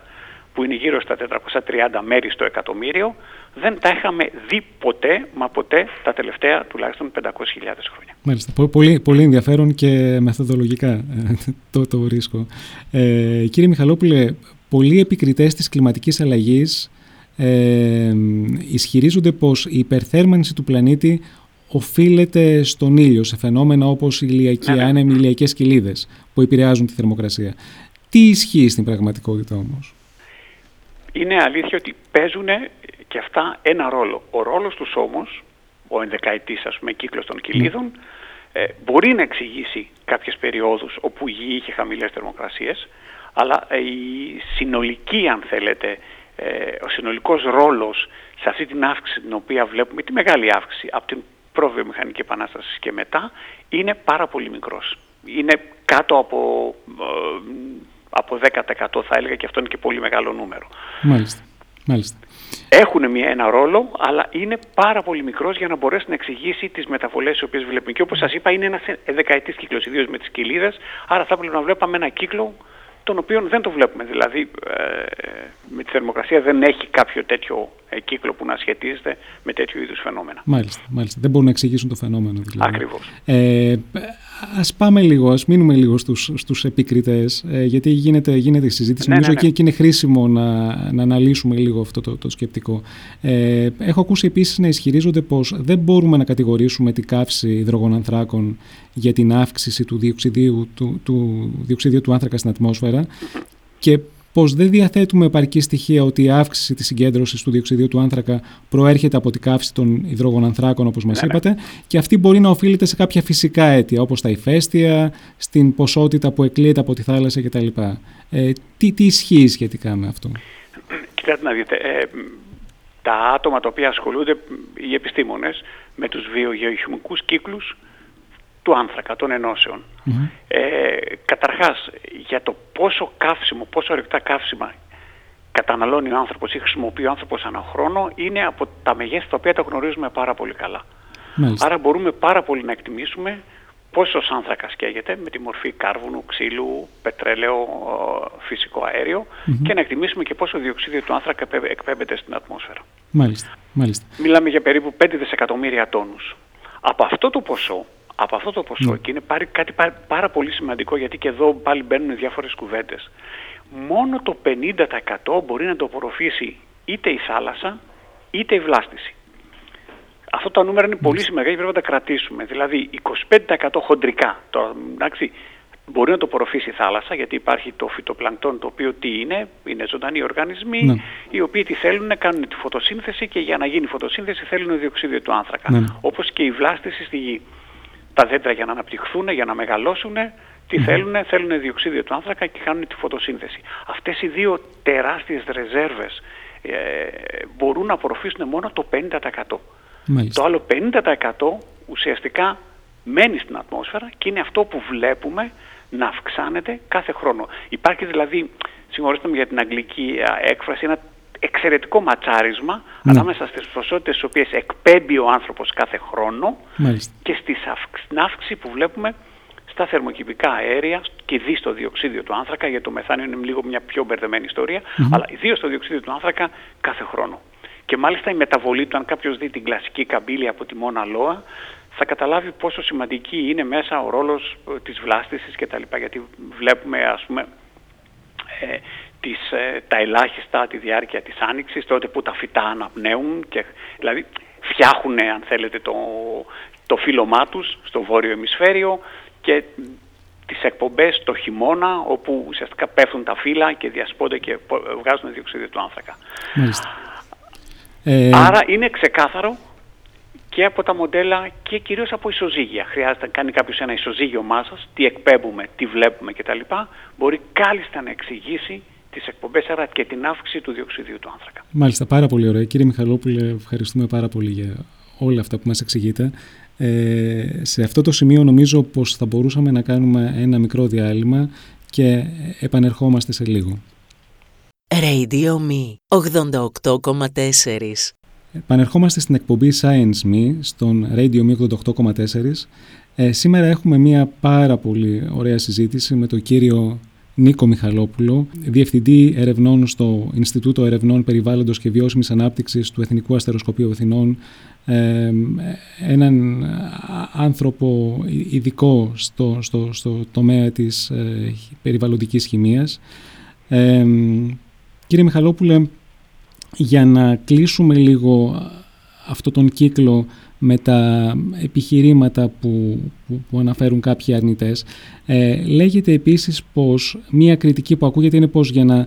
που είναι γύρω στα 430 μέρη στο εκατομμύριο, δεν τα είχαμε δει ποτέ, μα ποτέ τα τελευταία τουλάχιστον 500.000 χρόνια. Μάλιστα. Πο- Πολύ, πολύ ενδιαφέρον και μεθοδολογικά ε, (laughs) το, το βρίσκω. Ε, κύριε Μιχαλόπουλε, πολλοί επικριτές της κλιματικής αλλαγής ε, ισχυρίζονται πως η υπερθέρμανση του πλανήτη οφείλεται στον ήλιο, σε φαινόμενα όπως η ηλιακή Ναι, ναι. άνεμη, οι ηλιακές κοιλίδες που επηρεάζουν τη θερμοκρασία. Τι ισχύει στην πραγματικότητα όμως; Είναι αλήθεια ότι παίζουν και αυτά ένα ρόλο. Ο ρόλος τους όμως, ο ενδεκαετής ας πούμε κύκλος των κυλίδων, ε, μπορεί να εξηγήσει κάποιες περιόδους όπου η γη είχε χαμηλές θερμοκρασίες, αλλά ε, η συνολική αν θέλετε, ε, ο συνολικός ρόλος σε αυτή την αύξηση την οποία βλέπουμε, τη μεγάλη αύξηση από την προβιομηχανική επανάσταση και μετά, είναι πάρα πολύ μικρός. Είναι κάτω από, ε, από 10% θα έλεγα και αυτό είναι και πολύ μεγάλο νούμερο. Μάλιστα. Μάλιστα. Έχουν μια, ένα ρόλο, αλλά είναι πάρα πολύ μικρός για να μπορέσει να εξηγήσει τις μεταβολές τις οποίες βλέπουμε. Και όπως σας είπα είναι ένας δεκαετής κύκλος, ιδίως με τις κοιλίδες, άρα θα πρέπει να βλέπαμε ένα κύκλο τον οποίο δεν το βλέπουμε. Δηλαδή ε, με τη θερμοκρασία δεν έχει κάποιο τέτοιο ε, κύκλο που να σχετίζεται με τέτοιου είδους φαινόμενα. Μάλιστα, μάλιστα. Δεν μπορούν να εξηγήσουν το φαινόμενο δηλαδή. Ακριβώς. Ε, ας πάμε λίγο, ας μείνουμε λίγο στους, στους επικριτές, ε, γιατί γίνεται, γίνεται η συζήτηση. Ναι, Νομίζω ναι, ναι. Και, και είναι χρήσιμο να, να αναλύσουμε λίγο αυτό το, το σκεπτικό. Ε, έχω ακούσει επίσης να ισχυρίζονται πως δεν μπορούμε να κατηγορήσουμε την καύση υδρογονανθράκων για την αύξηση του διοξιδίου του, του, διοξιδίου του άνθρακα στην ατμόσφαιρα και πως δεν διαθέτουμε επαρκή στοιχεία ότι η αύξηση της συγκέντρωσης του διοξιδίου του άνθρακα προέρχεται από την καύση των υδρογονανθράκων όπως μας Ναι, ναι. είπατε και αυτή μπορεί να οφείλεται σε κάποια φυσικά αίτια όπως τα ηφαίστεια, στην ποσότητα που εκλείεται από τη θάλασσα κτλ. Ε, τι, τι ισχύει σχετικά με αυτό; Κοιτάξτε να δείτε, ε, τα άτομα τα οποία ασχολούνται, οι επιστήμονες, με τους βιογεωχημικούς κύκλους του άνθρακα, των ενώσεων. Μμμ. Ε, καταρχάς, για το πόσο καύσιμο, πόσο ορυκτά καύσιμα καταναλώνει ο άνθρωπος ή χρησιμοποιεί ο άνθρωπος ανά χρόνο, είναι από τα μεγέθη τα οποία τα γνωρίζουμε πάρα πολύ καλά. Μάλιστα. Άρα μπορούμε πάρα πολύ να εκτιμήσουμε πόσος άνθρακας καίγεται με τη μορφή κάρβουνου, ξύλου, πετρέλαιο, φυσικό και να εκτιμήσουμε και πόσο διοξίδιο του άνθρακα εκπέμπεται στην ατμόσφαιρα. Μάλιστα, μάλιστα. Μιλάμε για περίπου 5 δισεκατομμύρια τόνους. Από αυτό το ποσό, από αυτό το ποσό και είναι πάρει κάτι πάρα, πάρα, πολύ σημαντικό γιατί και εδώ πάλι μπαίνουν διάφορες κουβέντες. Μόνο το 50% μπορεί να το απορροφήσει είτε η θάλασσα είτε η βλάστηση. Αυτό το νούμερο είναι πολύ σημαντικό και πρέπει να τα κρατήσουμε. Δηλαδή 25% χοντρικά. Τώρα, εντάξει, μπορεί να το απορροφήσει η θάλασσα γιατί υπάρχει το φυτοπλανκτόν το οποίο τι είναι, είναι ζωντανοί οργανισμοί ναι. οι οποίοι τι θέλουν να κάνουν τη φωτοσύνθεση και για να γίνει η φωτοσύνθεση θέλουν διοξίδιο του άνθρακα. Ναι. Όπως και η βλάστηση στη γη. Τα δέντρα για να αναπτυχθούν, για να μεγαλώσουν, τι mm θέλουν, θέλουν διοξίδιο του άνθρακα και κάνουν τη φωτοσύνθεση. Αυτές οι δύο τεράστιες ρεζέρβες ε, μπορούν να απορροφήσουν μόνο το 50%. Το άλλο 50% ουσιαστικά μένει στην ατμόσφαιρα και είναι αυτό που βλέπουμε να αυξάνεται κάθε χρόνο. Υπάρχει δηλαδή, συγχωρήστε με για την αγγλική έκφραση, ένα εξαιρετικό ματσάρισμα ναι. ανάμεσα στις ποσότητες τις οποίες εκπέμπει ο άνθρωπος κάθε χρόνο και στη αύξηση που βλέπουμε στα θερμοκηπικά αέρια και δει στο διοξίδιο του άνθρακα, γιατί το μεθάνιο είναι λίγο μια πιο μπερδεμένη αλλά ιδίως στο διοξίδιο του άνθρακα κάθε χρόνο. Και μάλιστα η μεταβολή του, αν κάποιος δει την κλασική καμπύλη από τη Μόνα Λόα, θα καταλάβει πόσο σημαντική είναι μέσα ο ρόλος ε, της βλάστησης κτλ. Γιατί βλέπουμε ας πούμε ε, τις, ε, τα ελάχιστα τη διάρκεια της άνοιξης, τότε που τα φυτά αναπνέουν και δηλαδή φτιάχνουν αν θέλετε το, το φύλλωμά τους στο βόρειο ημισφαίριο και τις εκπομπές το χειμώνα όπου ουσιαστικά πέφτουν τα φύλλα και διασπώνται και βγάζουν διοξείδιο του άνθρακα. Ε... Άρα είναι ξεκάθαρο και από τα μοντέλα και κυρίως από ισοζύγια. Χρειάζεται να κάνει κάποιος ένα ισοζύγιο μάσας, τι εκπέμπουμε, τι βλέπουμε κτλ. Μπορεί κάλλιστα να εξηγήσει τις εκπομπές άρα και την αύξηση του διοξιδίου του άνθρακα. Μάλιστα, πάρα πολύ ωραία. Κύριε Μιχαλόπουλε, ευχαριστούμε πάρα πολύ για όλα αυτά που μας εξηγείτε. Ε, σε αυτό το σημείο νομίζω πως θα μπορούσαμε να κάνουμε ένα μικρό διάλειμμα και επανερχόμαστε σε λίγο. Radio Me 88,4 Επανερχόμαστε στην εκπομπή Science Me στον Radio Me 88,4 ε, σήμερα έχουμε μια πάρα πολύ ωραία συζήτηση με τον κύριο Νίκο Μιχαλόπουλο, Διευθυντή Ερευνών στο Ινστιτούτο Ερευνών Περιβάλλοντος και Βιώσιμης Ανάπτυξης του Εθνικού Αστεροσκοπείου Αθηνών, ε, έναν άνθρωπο ειδικό στο, στο, στο τομέα της ε, περιβαλλοντικής χημίας. Ε, κύριε Μιχαλόπουλε, για να κλείσουμε λίγο αυτό τον κύκλο με τα επιχειρήματα που, που, αναφέρουν κάποιοι αρνητές. Ε, λέγεται επίσης πως μία κριτική που ακούγεται είναι πως για να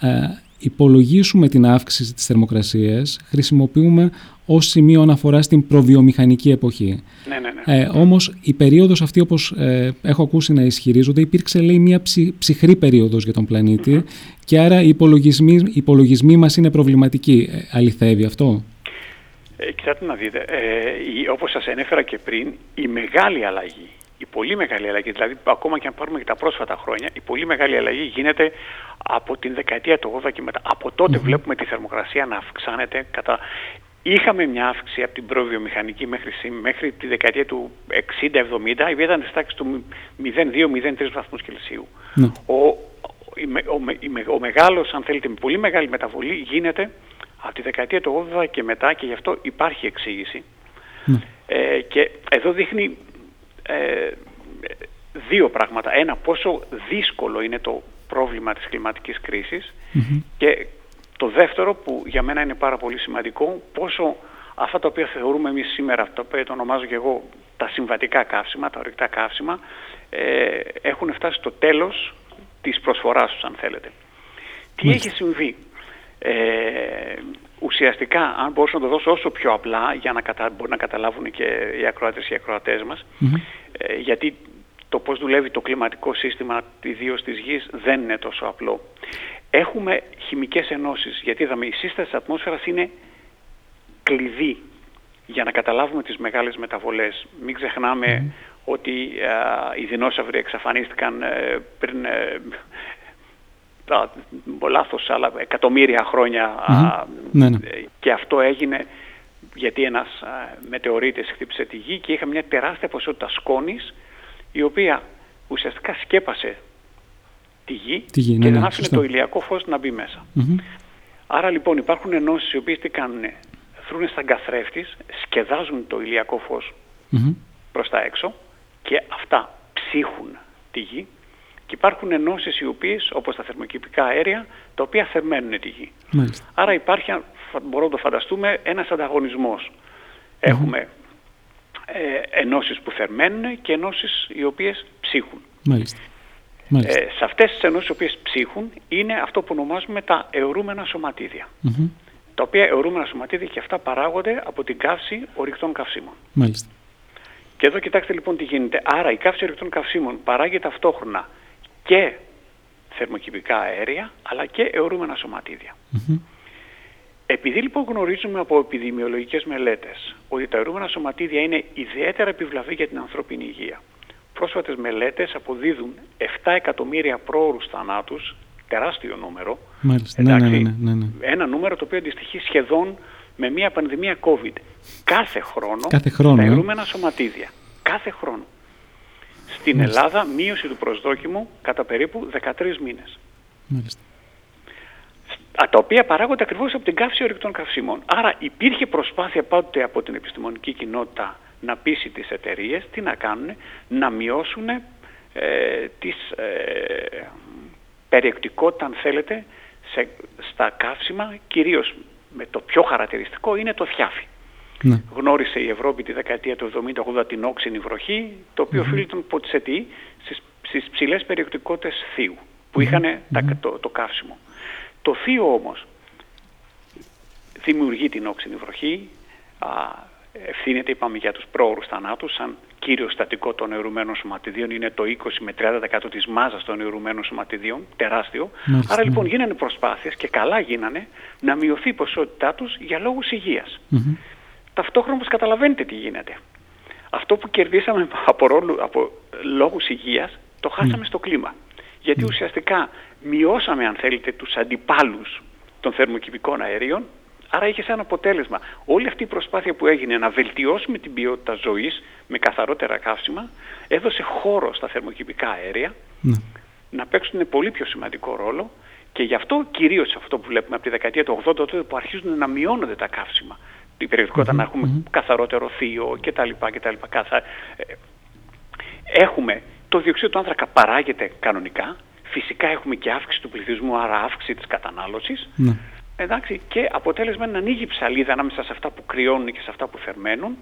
ε, υπολογίσουμε την αύξηση της θερμοκρασίας χρησιμοποιούμε ως σημείο αναφορά στην προβιομηχανική εποχή. Ναι, ναι, ναι. Ε, όμως η περίοδος αυτή όπως ε, έχω ακούσει να ισχυρίζονται υπήρξε λέει μια ψυ, ψυχρή περίοδος για τον πλανητη και άρα οι υπολογισμοί, οι υπολογισμοί μας είναι προβληματικοί. Ε, αληθεύει αυτό; Ε, κοιτάτε να δείτε, ε, όπως σας ανέφερα και πριν, η μεγάλη αλλαγή, η πολύ μεγάλη αλλαγή, δηλαδή ακόμα και αν πάρουμε και τα πρόσφατα χρόνια, η πολύ μεγάλη αλλαγή γίνεται από την δεκαετία του 80 και μετά. Από βλέπουμε τη θερμοκρασία να αυξάνεται κατά... Είχαμε μια αύξηση από την προβιομηχανική μέχρι, μέχρι τη δεκαετία του 60-70, η οποία ήταν στη τάξης του 0,2-0,3 βαθμούς Κελσίου. Ναι. Ο, ο, ο, ο, μεγάλος, αν θέλετε, με πολύ μεγάλη μεταβολή γίνεται από τη δεκαετία του 80 και μετά και γι' αυτό υπάρχει εξήγηση. Ναι. Ε, και εδώ δείχνει ε, δύο πράγματα. Ένα, πόσο δύσκολο είναι το πρόβλημα της κλιματικής και το δεύτερο που για μένα είναι πάρα πολύ σημαντικό, πόσο αυτά τα οποία θεωρούμε εμείς σήμερα, τα οποία το ονομάζω και εγώ τα συμβατικά καύσιμα, τα ορυκτά καύσιμα, ε, έχουν φτάσει στο τέλος της προσφοράς τους αν θέλετε. Τι έχει συμβεί; Ε, ουσιαστικά, αν μπορούσα να το δώσω όσο πιο απλά, για να κατα... μπορεί να καταλάβουν και οι ακροάτες και οι ακροατές μας, ε, γιατί το πώς δουλεύει το κλιματικό σύστημα ιδίως της γης δεν είναι τόσο απλό. Έχουμε χημικές ενώσεις, γιατί είδαμε η σύσταση της ατμόσφαιρας είναι κλειδί για να καταλάβουμε τις μεγάλες μεταβολές. Μην ξεχνάμε ότι οι δεινόσαυροι εξαφανίστηκαν ε, πριν ε, λάθος, αλλά εκατομμύρια ναι, ναι. και αυτό έγινε γιατί ένας μετεωρίτης χτύπησε τη γη και είχαμε μια τεράστια ποσότητα σκόνης η οποία ουσιαστικά σκέπασε τη γη, Τη γη, και ναι, δεν ναι, άφηνε σωστά. το ηλιακό φως να μπει μέσα. Μμμ. Άρα λοιπόν υπάρχουν ενώσεις οι οποίες τι κάνουν, θρούνε σαν καθρέφτης, σκεδάζουν το ηλιακό φως Μμμ. προς τα έξω και αυτά ψύχουν τη γη και υπάρχουν ενώσεις οι οποίες, όπως τα θερμοκηπικά αέρια, τα οποία θερμαίνουν τη γη. Μάλιστα. Άρα υπάρχει, αν φα- μπορώ να το φανταστούμε, ένας ανταγωνισμός. Έχουμε ε, ενώσεις που θερμαίνουν και ενώσεις οι οποίες ψύχουν. Μάλιστα. Μάλιστα. Ε, σε αυτές τις ενώσεις οι οποίες ψύχουν είναι αυτό που ονομάζουμε τα αιωρούμενα σωματίδια. Μμμ. Τα οποία αιωρούμενα σωματίδια και αυτά παράγονται από την καύση ορυκτών καυσίμων. Μάλιστα. Και εδώ κοιτάξτε λοιπόν τι γίνεται. Άρα η καύση ορυκτών καυσίμων παράγει ταυτόχρονα και θερμοκηπικά αέρια αλλά και αιωρούμενα σωματίδια. Μμμ. Επειδή λοιπόν γνωρίζουμε από επιδημιολογικές μελέτες ότι τα αιρούμενα σωματίδια είναι ιδιαίτερα επιβλαβή για την ανθρώπινη υγεία, πρόσφατες μελέτες αποδίδουν 7 εκατομμύρια πρόωρους θανάτους, τεράστιο νούμερο, Μάλιστα. Ναι, ναι, εντάξει, ναι, ναι, ναι. ένα νούμερο το οποίο αντιστοιχεί σχεδόν με μια πανδημία COVID. Κάθε χρόνο, Κάθε χρόνο, τα ε. αιρούμενα σωματίδια. Κάθε χρόνο. Στην Ελλάδα μείωση του προσδόκιμου κατά περίπου 13 μήνες. Μάλιστα. Α, τα οποία παράγονται ακριβώς από την καύση ορυκτών καυσίμων. Άρα υπήρχε προσπάθεια πάντοτε από την επιστημονική κοινότητα να πείσει τις εταιρείες τι να κάνουν, να μειώσουν ε, τις ε, περιεκτικότητα, αν θέλετε, σε, στα καύσιμα, κυρίως με το πιο χαρακτηριστικό είναι το θιάφι. Ναι. Γνώρισε η Ευρώπη τη δεκαετία του 70-80 την όξινη βροχή, το οποίο οφείλεται από τη αιτή στις, στις ψηλές περιεκτικότητες θείου που είχαν τα, το, το καύσιμο. Το θείο όμως δημιουργεί την όξινη βροχή, α, ευθύνεται είπαμε για τους πρόωρους θανάτους, σαν κύριο στατικό των αιωρουμένων σωματιδίων είναι το 20 με 30% της μάζας των αιωρουμένων σωματιδίων, τεράστιο. Μάλιστα, Άρα ναι. λοιπόν γίνανε προσπάθειες και καλά γίνανε να μειωθεί η ποσότητά τους για λόγους υγείας. Μμμ. Ταυτόχρονα όμως καταλαβαίνετε τι γίνεται. Αυτό που κερδίσαμε (laughs) από, ρόλου, από λόγους υγείας το χάσαμε στο κλίμα. Γιατί ουσιαστικά μειώσαμε αν θέλετε τους αντιπάλους των θερμοκηπικών αερίων άρα είχε σαν αποτέλεσμα όλη αυτή η προσπάθεια που έγινε να βελτιώσουμε την ποιότητα ζωής με καθαρότερα καύσιμα έδωσε χώρο στα θερμοκηπικά αέρια Ναι. να παίξουν πολύ πιο σημαντικό ρόλο και γι' αυτό κυρίως αυτό που βλέπουμε από τη δεκαετία του 80 τότε που αρχίζουν να μειώνονται τα καύσιμα. Η περιεκτικότητα να εχουμε καθαρότερο θείο κτλ. κτλ. Καθα... ε, Έχουμε το διοξείδιο του άνθρακα παράγεται κανονικά. Φυσικά έχουμε και αύξηση του πληθυσμού, άρα αύξηση της κατανάλωσης. Ναι. Εντάξει, και αποτέλεσμα είναι να ανοίγει η ψαλίδα ανάμεσα σε αυτά που κρυώνουν και σε αυτά που θερμαίνουν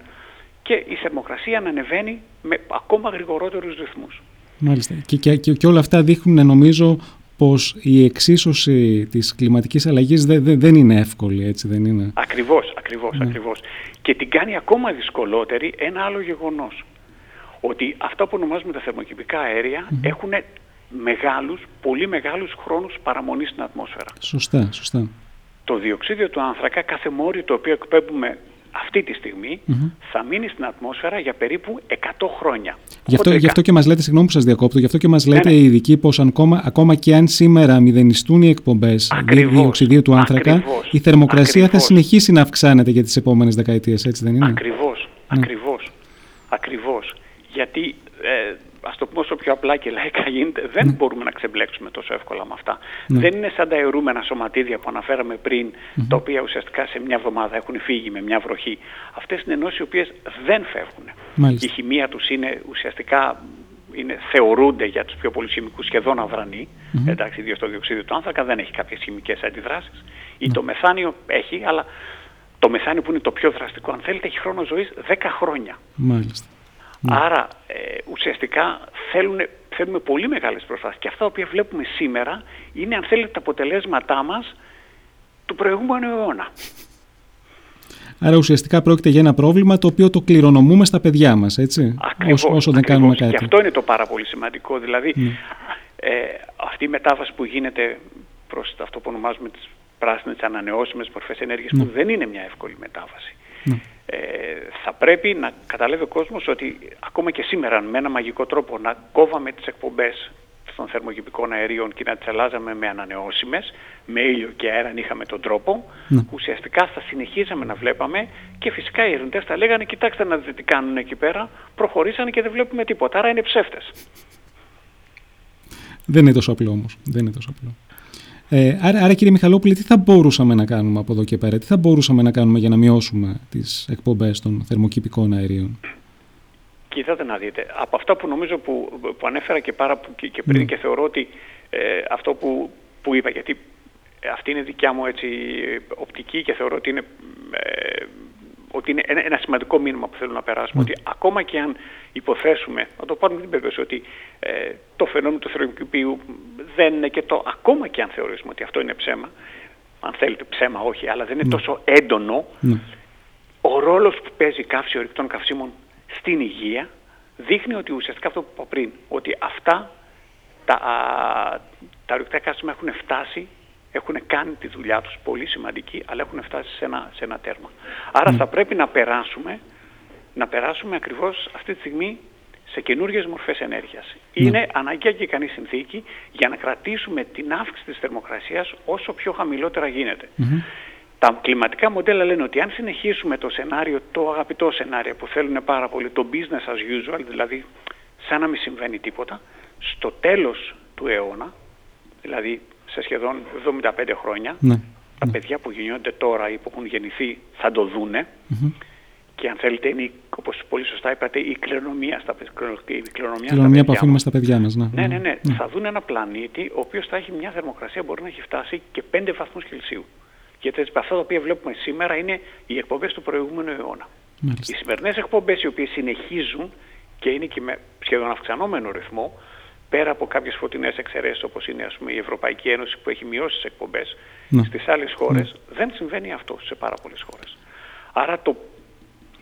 και η θερμοκρασία να ανεβαίνει με ακόμα γρηγορότερους ρυθμούς. Μάλιστα. Και, και, και, και όλα αυτά δείχνουν νομίζω πως η εξίσωση της κλιματικής αλλαγής δεν, δεν, δεν είναι εύκολη, έτσι δεν είναι; Ακριβώς, ακριβώς, Ναι. ακριβώς. Και την κάνει ακόμα δυσκολότερη ένα άλλο γεγονός. Ότι αυτά που ονομάζουμε τα θερμοκηπικά αέρια έχουν μεγάλους, πολύ μεγάλους χρόνους παραμονής στην ατμόσφαιρα. Σωστά, σωστά. Το διοξίδιο του άνθρακα, κάθε μόρι το οποίο εκπέμπουμε αυτή τη στιγμή, Μμμ. θα μείνει στην ατμόσφαιρα για περίπου 100 χρόνια. Γι' αυτό, Οπότε γι' αυτό και μας λέτε, συγγνώμη που σας διακόπτω, γι' αυτό και μας λέτε ναι. οι ειδικοί πως ακόμα, ακόμα και αν σήμερα μηδενιστούν οι εκπομπές Ακριβώς, διοξιδίου του άνθρακα, ακριβώς, η θερμοκρασία θα ακριβώς. συνεχίσει να αυξάνεται για τις επόμενες δεκαετίες, έτσι δεν είναι; Ακριβώς, Ναι. ακριβώς, ακριβώς. Γιατί, ε, ας το πούμε όσο πιο απλά και λαϊκά γίνεται, δεν μπορούμε να ξεμπλέξουμε τόσο εύκολα με αυτά. Ναι. Δεν είναι σαν τα αιρούμενα σωματίδια που αναφέραμε πριν, τα οποία ουσιαστικά σε μια εβδομάδα έχουν φύγει με μια βροχή. Αυτές είναι ενώσεις οι οποίες δεν φεύγουν. Μάλιστα. Η χημεία τους είναι ουσιαστικά είναι, θεωρούνται για τους πιο πολλούς χημικούς σχεδόν αδρανοί. Εντάξει, ιδίως το διοξείδιο του άνθρακα δεν έχει κάποιες χημικές αντιδράσεις. Ή το μεθάνιο έχει, αλλά το μεθάνιο που είναι το πιο δραστικό, αν θέλετε, έχει χρόνο ζωής 10 χρόνια. Μάλιστα. Άρα ε, ουσιαστικά θέλουν, θέλουμε πολύ μεγάλες προσπάθειες. Και αυτά τα οποία βλέπουμε σήμερα είναι, αν θέλετε, τα αποτελέσματά μας του προηγούμενου αιώνα. Άρα ουσιαστικά πρόκειται για ένα πρόβλημα το οποίο το κληρονομούμε στα παιδιά μας, έτσι, Ακριβώς, όσο, όσο δεν ακριβώς. κάνουμε κάτι. Και αυτό είναι το πάρα πολύ σημαντικό. Δηλαδή, Ναι. ε, αυτή η μετάβαση που γίνεται προς αυτό που ονομάζουμε τις πράσινες ανανεώσιμες μορφές ενέργειας, που δεν είναι μια εύκολη μετάβαση. Ναι. Ε, θα πρέπει να καταλάβει ο κόσμος ότι ακόμα και σήμερα με ένα μαγικό τρόπο να κόβαμε τις εκπομπές των θερμοκηπικών αερίων και να τις αλλάζαμε με ανανεώσιμες, με ήλιο και αέρα αν είχαμε τον τρόπο, Ναι. ουσιαστικά θα συνεχίζαμε να βλέπαμε και φυσικά οι ερευνητές θα λέγανε κοιτάξτε να δείτε τι κάνουν εκεί πέρα, προχωρήσανε και δεν βλέπουμε τίποτα, άρα είναι ψεύτες. Δεν είναι τόσο απλό όμως. Δεν είναι τόσο απλό. Ε, άρα, άρα κύριε Μιχαλόπουλε, τι θα μπορούσαμε να κάνουμε από εδώ και πέρα, τι θα μπορούσαμε να κάνουμε για να μειώσουμε τις εκπομπές των θερμοκηπικών αερίων; Κοιτάτε να δείτε, από αυτά που νομίζω που, που ανέφερα και, πάρα, και, και πριν Ναι. και θεωρώ ότι ε, αυτό που, που είπα, γιατί αυτή είναι δικιά μου έτσι, οπτική και θεωρώ ότι είναι, ε, ότι είναι ένα, ένα σημαντικό μήνυμα που θέλω να περάσουμε, Ναι. ότι ακόμα και αν υποθέσουμε, να το πάρουμε την περίπτωση ότι ε, το φαινόμενο του θερμοκηπίου δεν είναι και το, ακόμα και αν θεωρήσουμε ότι αυτό είναι ψέμα, αν θέλετε ψέμα όχι, αλλά δεν είναι τόσο έντονο, Ναι. ο ρόλος που παίζει η καύση ορυκτών καυσίμων στην υγεία δείχνει ότι ουσιαστικά αυτό που είπα πριν, ότι αυτά τα, α, τα ορυκτά καύσιμα έχουν φτάσει, έχουν κάνει τη δουλειά τους πολύ σημαντική, αλλά έχουν φτάσει σε ένα, σε ένα τέρμα. Άρα θα πρέπει να περάσουμε, να περάσουμε ακριβώς αυτή τη στιγμή σε καινούργιες μορφές ενέργειας. Είναι αναγκαία και ικανή συνθήκη για να κρατήσουμε την αύξηση της θερμοκρασίας όσο πιο χαμηλότερα γίνεται. Τα κλιματικά μοντέλα λένε ότι αν συνεχίσουμε το σενάριο, το αγαπητό σενάριο που θέλουν πάρα πολύ, το business as usual, δηλαδή σαν να μην συμβαίνει τίποτα, στο τέλος του αιώνα, δηλαδή σε σχεδόν 75 χρόνια, Ναι. τα παιδιά που γεννιόνται τώρα ή που έχουν γεννηθεί θα το δουνε και αν θέλετε είναι, η- όπως πολύ σωστά είπατε, η κληρονομία στα, παιδιά- η κληρονομιά στα Κληρονομιά που παιδιά αφήνουμε μας. στα παιδιά μας. Ναι, Ναι, ναι, ναι. Θα δουν ένα πλανήτη ο οποίος θα έχει μια θερμοκρασία μπορεί να έχει φτάσει και 5 βαθμούς Κελσίου. Γιατί αυτά τα οποία βλέπουμε σήμερα είναι οι εκπομπές του προηγούμενου αιώνα. Μάλιστα. Οι σημερινές εκπομπές οι οποίες συνεχίζουν και είναι και με σχεδόν αυξανόμενο ρυθμό, πέρα από κάποιες φωτεινές εξαιρέσεις όπως είναι ας πούμε, η Ευρωπαϊκή Ένωση που έχει μειώσει τις εκπομπές, Ναι. στις άλλες χώρες δεν συμβαίνει αυτό σε πάρα πολλές χώρες. Άρα το,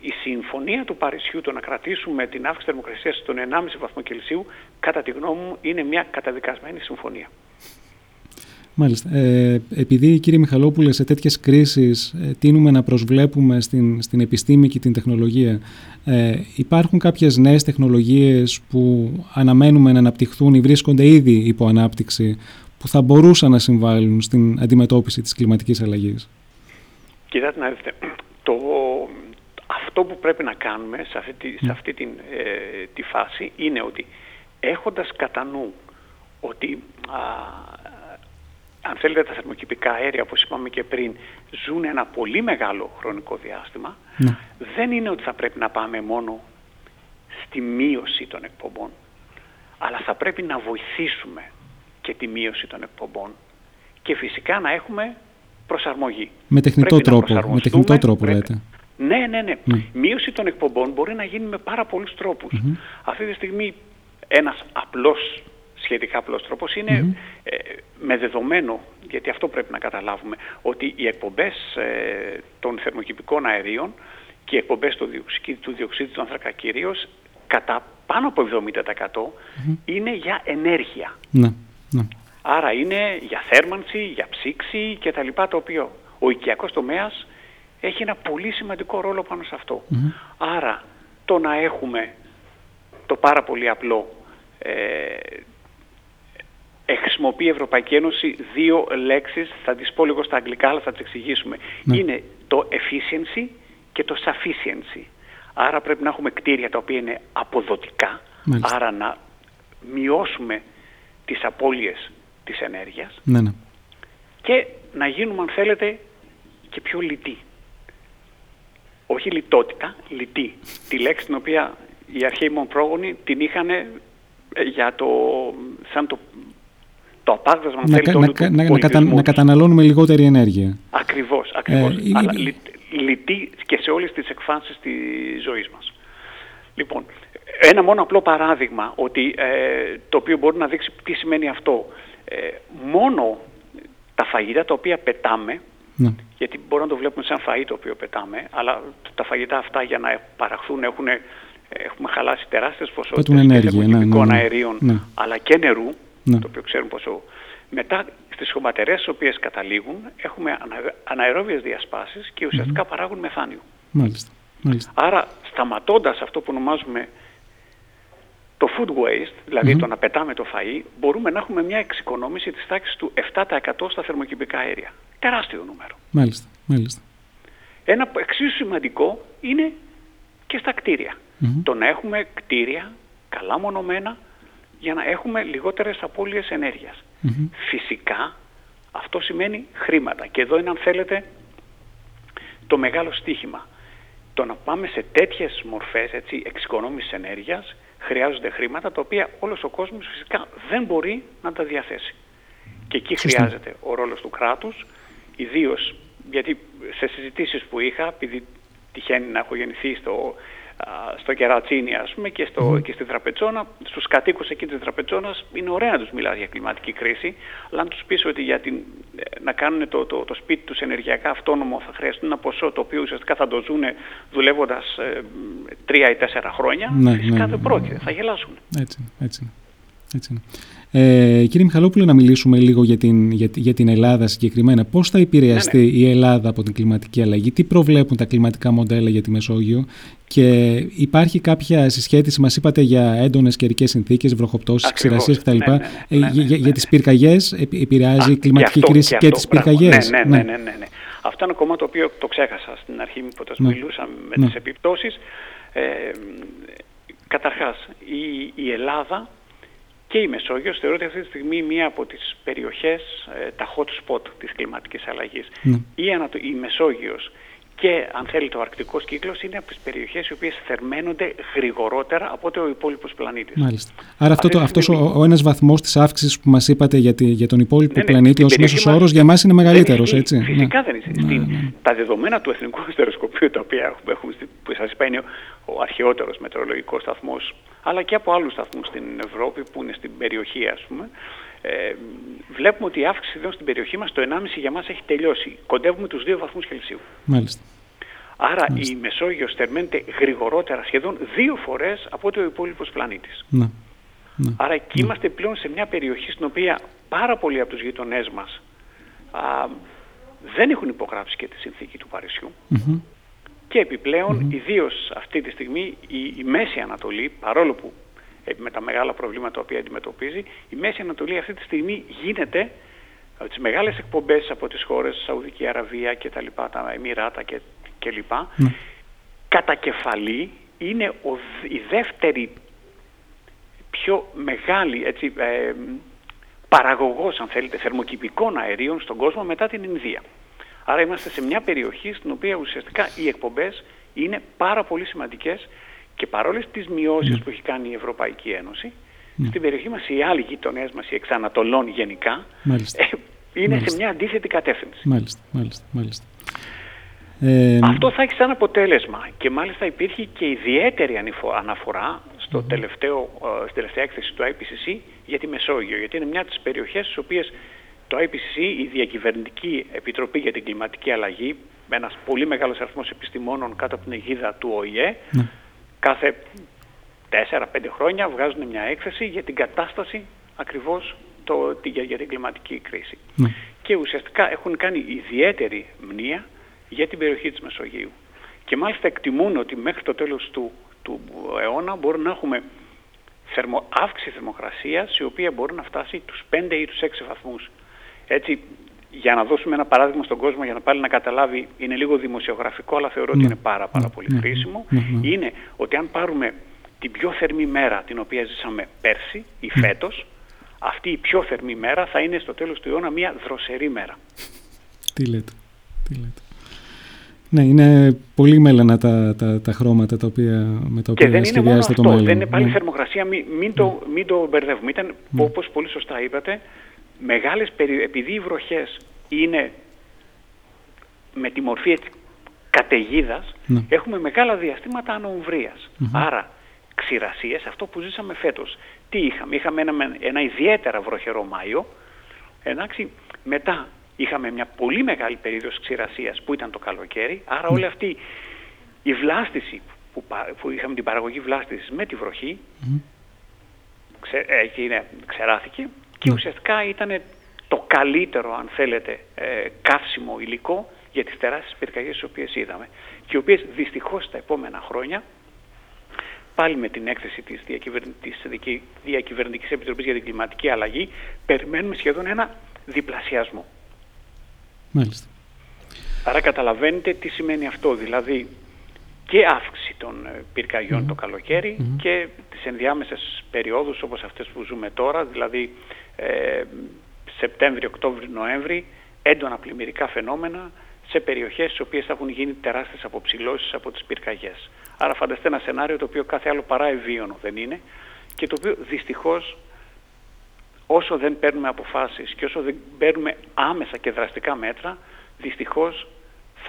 η συμφωνία του Παρισιού το να κρατήσουμε την αύξηση θερμοκρασίας στον 1,5 βαθμό Κελσίου κατά τη γνώμη μου είναι μια καταδικασμένη συμφωνία. Μάλιστα. Ε, επειδή κύριε Μιχαλόπουλε σε τέτοιες κρίσεις ε, τείνουμε να προσβλέπουμε στην, στην επιστήμη και την τεχνολογία ε, υπάρχουν κάποιες νέες τεχνολογίες που αναμένουμε να αναπτυχθούν ή βρίσκονται ήδη υπό ανάπτυξη που θα μπορούσαν να συμβάλλουν στην αντιμετώπιση της κλιματικής αλλαγής; Κοιτάτε να δείτε, το, αυτό που πρέπει να κάνουμε σε αυτή, τη, σε αυτή την, ε, τη φάση είναι ότι έχοντας κατά νου ότι α, αν θέλετε τα θερμοκηπικά αέρια όπως είπαμε και πριν ζουν ένα πολύ μεγάλο χρονικό διάστημα Ναι. δεν είναι ότι θα πρέπει να πάμε μόνο στη μείωση των εκπομπών αλλά θα πρέπει να βοηθήσουμε και τη μείωση των εκπομπών και φυσικά να έχουμε προσαρμογή. Με τεχνητό Πρέπει να τρόπο, με προσαρμοστούμε, τεχνητό τρόπο πρέπει- λέτε. Ναι, ναι, ναι. Ναι. Μείωση των εκπομπών μπορεί να γίνει με πάρα πολλούς τρόπους. Αυτή τη στιγμή ένας απλός, σχετικά απλός τρόπος είναι ε, με δεδομένο, γιατί αυτό πρέπει να καταλάβουμε, ότι οι εκπομπές ε, των θερμοκηπικών αερίων και οι εκπομπές του, διοξι- του διοξίδιου του άνθρακα κυρίως κατά πάνω από 70% είναι για ενέργεια. Ναι, ναι. Άρα είναι για θέρμανση, για ψήξη και τα λοιπά το οποίο ο οικιακός τομέας έχει ένα πολύ σημαντικό ρόλο πάνω σε αυτό. Άρα το να έχουμε το πάρα πολύ απλό ε, ε, χρησιμοποιεί η Ευρωπαϊκή Ένωση δύο λέξεις, θα τις πω λίγο στα αγγλικά αλλά θα τις εξηγήσουμε. Είναι το efficiency και το sufficiency. Άρα πρέπει να έχουμε κτίρια τα οποία είναι αποδοτικά, Μάλιστα. άρα να μειώσουμε τις απώλειες της ενέργειας ναι, ναι. και να γίνουμε αν θέλετε και πιο λιτοί. Όχι λιτότητα, λιτή. Τη λέξη την οποία οι αρχαίοι μου πρόγονοι την είχαν ε, για το, σαν το, το απάγδασμα αν Να, θέλετε, κα- όλου να, του κα- να, να, πολιτισμού κατα- να τους. καταναλώνουμε λιγότερη ενέργεια. Ακριβώς, ακριβώς. Ε, η- Αλλά η- λι, λιτή και σε όλες τις εκφάνσεις της ζωής μας. Λοιπόν, ένα μόνο απλό παράδειγμα ότι, ε, το οποίο μπορεί να δείξει τι σημαίνει αυτό. Ε, μόνο τα φαγητά τα οποία πετάμε, Ναι. γιατί μπορούμε να το βλέπουμε σαν φαΐ το οποίο πετάμε, αλλά τα φαγητά αυτά για να παραχθούν έχουν, έχουμε χαλάσει τεράστιες ποσότητες Πετούν ενέργεια, και ναι, ναι, θερμοκηπικών ναι. αερίων, Ναι. αλλά και νερού, Ναι. το οποίο ξέρουμε πόσο. Μετά στις χωματερές στις οποίες καταλήγουν έχουμε ανα, αναερόβιες διασπάσεις και ουσιαστικά παράγουν μεθάνιο. Μάλιστα. Μάλιστα. Άρα σταματώντας αυτό που ονομάζουμε το food waste, δηλαδη το να πετάμε το φαΐ, μπορούμε να έχουμε μια εξοικονόμηση της τάξης του 7% στα θερμοκηπικά αέρια. Τεράστιο νούμερο. Μάλιστα, μάλιστα. Ένα εξίσου σημαντικό είναι και στα κτίρια. Το να έχουμε κτίρια καλά μονομένα για να έχουμε λιγότερες απώλειες Φυσικά αυτό σημαίνει χρήματα. Και εδώ είναι αν θέλετε το μεγάλο στίχημα. Το να πάμε σε τέτοιες μορφές έτσι, εξοικονόμησης ενέργειας χρειάζονται χρήματα τα οποία όλος ο κόσμος φυσικά δεν μπορεί να τα διαθέσει. Και εκεί χρειάζεται ο ρόλος του κράτους, ιδίως γιατί σε συζητήσεις που είχα, επειδή τυχαίνει να έχω γεννηθεί στο στο Κερατσίνι ας πούμε και, στο, και στη Τραπετσόνα, στους κατοίκους εκεί της Τραπετσόνας είναι ωραία να τους μιλάς για κλιματική κρίση, αλλά αν τους πεις ότι για την, ε, να κάνουν το, το, το σπίτι τους ενεργειακά αυτόνομο θα χρειαστούν ένα ποσό το οποίο ουσιαστικά θα το ζουν δουλεύοντας ε, τρία ή τέσσερα χρόνια, ναι, φυσικά ναι, δεν ναι, πρόκειται, θα γελάσουν. Έτσι, έτσι. έτσι είναι. Ε, κύριε Μιχαλόπουλο, να μιλήσουμε λίγο για την, για, για την Ελλάδα συγκεκριμένα. Πώς θα επηρεαστεί ναι, ναι. η Ελλάδα από την κλιματική αλλαγή, τι προβλέπουν τα κλιματικά μοντέλα για τη Μεσόγειο; Και υπάρχει κάποια συσχέτιση, μας είπατε για έντονες καιρικές συνθήκες, βροχοπτώσεις, ξηρασίες κτλ. Ναι, ναι, ναι, ε, για, για τις πυρκαγιές επηρεάζει η κλιματική κρίση και, και τις πυρκαγιές. Ναι, ναι, ναι, ναι, ναι, Αυτό είναι ακόμα το οποίο το ξέχασα στην αρχή που το μιλούσα με τις επιπτώσεις. Ε, καταρχάς, η, η Ελλάδα και η Μεσόγειος θεωρείται αυτή τη στιγμή μία από τις περιοχές, ε, τα hot spot της κλιματικής αλλαγής. Ναι. Η, η Μεσόγειος και αν θέλει το αρκτικός κύκλος είναι από τις περιοχές οι οποίες θερμαίνονται γρηγορότερα από το υπόλοιπος πλανήτης. Μάλιστα. Άρα αυτό το, αυτός ο, ο ένας βαθμός της αύξησης που μας είπατε για, τη, για τον υπόλοιπο ναι, ναι, πλανήτη ως μέσος όρος για μας είναι μεγαλύτερος, έτσι. Ναι. Φυσικά δεν είναι. Ναι, τα δεδομένα του Εθνικού Αστεροσκοπείου τα οποία έχουμε, έχουμε που σας είπα είναι ο αρχαιότερος μετεωρολογικός σταθμός αλλά και από άλλους σταθμούς στην Ευρώπη που είναι στην περιοχή ας πούμε ε, βλέπουμε ότι η αύξηση εδώ στην περιοχή μας το 1,5 για μας έχει τελειώσει. Κοντεύουμε τους 2 βαθμούς Κελσίου. Μάλιστα. Άρα η Μεσόγειος θερμαίνεται γρηγορότερα, σχεδόν δύο φορές από ότι ο υπόλοιπος πλανήτης. Ναι. Ναι. Άρα εκεί ναι. είμαστε πλέον σε μια περιοχή στην οποία πάρα πολλοί από τους γειτονές μας α, δεν έχουν υπογράψει και τη συνθήκη του παρισιου και επιπλέον, mm-hmm. ιδίως αυτή τη στιγμή, η, η Μέση Ανατολή, παρόλο που ε, με τα μεγάλα προβλήματα τα οποία αντιμετωπίζει, η Μέση Ανατολή αυτή τη στιγμή γίνεται από τις μεγάλες εκπομπές από τις χώρες Σαουδική Αραβία και τα λοιπά, τα Εμμυράτα και, και λοιπά, ναι. κατά κεφαλή είναι ο, η δεύτερη πιο μεγάλη έτσι, ε, παραγωγός, αν θέλετε, θερμοκηπικών αερίων στον κόσμο μετά την Ινδία. Άρα είμαστε σε μια περιοχή στην οποία ουσιαστικά οι εκπομπές είναι πάρα πολύ σημαντικές και παρόλες τις μειώσεις ναι. που έχει κάνει η Ευρωπαϊκή Ένωση, ναι. στην περιοχή μας οι άλλοι γειτονές μας, οι εξανατολών γενικά, ε, είναι σε μια αντίθετη κατεύθυνση. Μάλιστα, μάλιστα, μάλιστα. Ε, Αυτό θα έχει σαν αποτέλεσμα και μάλιστα υπήρχε και ιδιαίτερη αναφορά στο τελευταίο, ε, στη τελευταία έκθεση του IPCC για τη Μεσόγειο, γιατί είναι μια από τις περιοχές στις οποίες το IPCC, η Διακυβερνητική Επιτροπή για την Κλιματική Αλλαγή, με ένας πολύ μεγάλος αριθμός επιστημόνων κάτω από την αιγίδα του ΟΗΕ, ναι. κάθε 4-5 χρόνια βγάζουν μια έκθεση για την κατάσταση ακριβώς το, για, για την κλιματική κρίση. Ναι. Και ουσιαστικά έχουν κάνει ιδιαίτερη μνήα για την περιοχή της Μεσογείου. Και μάλιστα εκτιμούν ότι μέχρι το τέλος του, του αιώνα μπορούμε να έχουμε θερμο, αύξηση θερμοκρασίας η οποία μπορεί να φτάσει τους 5 ή τους 6 βαθμούς. Έτσι, για να δώσουμε ένα παράδειγμα στον κόσμο για να πάλι να καταλάβει, είναι λίγο δημοσιογραφικό αλλά θεωρώ ότι ναι. είναι πάρα πάρα ναι. πολύ ναι. χρήσιμο, είναι ότι αν πάρουμε την πιο θερμή μέρα την οποία ζήσαμε πέρσι ή φέτος, αυτή η πιο θερμή μέρα θα είναι στο τέλος του αιώνα μια δροσερή μέρα. Τι λέτε, τι λέτε. Ναι, είναι πολύ μέλανα τα, τα, τα χρώματα τα οποία, με τα οποία σχεδιάζεται το μέλλον. Δεν είναι πάλι ναι. θερμοκρασία, μην, μην, το, μην το μπερδεύουμε. Ήταν, ναι. όπως πολύ σωστά είπατε, μεγάλες περι... επειδή οι βροχές είναι με τη μορφή έτσι, καταιγίδας, ναι. έχουμε μεγάλα διαστήματα Άρα, ξηρασίες, αυτό που ζήσαμε φέτος. Τι είχαμε, είχαμε ένα, ένα ιδιαίτερα βροχερό Μάιο, εντάξει, μετά είχαμε μια πολύ μεγάλη περίοδος ξηρασίας που ήταν το καλοκαίρι, άρα όλη αυτή η βλάστηση που, που είχαμε την παραγωγή βλάστησης με τη βροχή, ξε, ε, ξεράθηκε και ναι. ουσιαστικά ήταν το καλύτερο, αν θέλετε, ε, καύσιμο υλικό για τις τεράστιες πυρκαγιές τις οποίες είδαμε και οι οποίες δυστυχώς τα επόμενα χρόνια πάλι με την έκθεση της, Διακυβερν... της Διακυβερνητικής Επιτροπής για την Κλιματική Αλλαγή περιμένουμε σχεδόν ένα διπλασιασμό. Μάλιστα. Άρα καταλαβαίνετε τι σημαίνει αυτό, δηλαδή και αύξηση των ε, πυρκαγιων το καλοκαιρι και τις ενδιάμεσες περιόδους όπως αυτές που ζούμε τώρα, δηλαδή ε, Σεπτέμβριο, Οκτώβριο, Νοέμβρη, έντονα πλημμυρικά φαινόμενα σε περιοχές στις οποίες έχουν γίνει τεράστιες αποψηλώσεις από τις πυρκαγιές. Άρα φανταστείτε ένα σενάριο το οποίο κάθε άλλο παρά ευίωνο δεν είναι και το οποίο δυστυχώς όσο δεν παίρνουμε αποφάσεις και όσο δεν παίρνουμε άμεσα και δραστικά μέτρα, δυστυχώς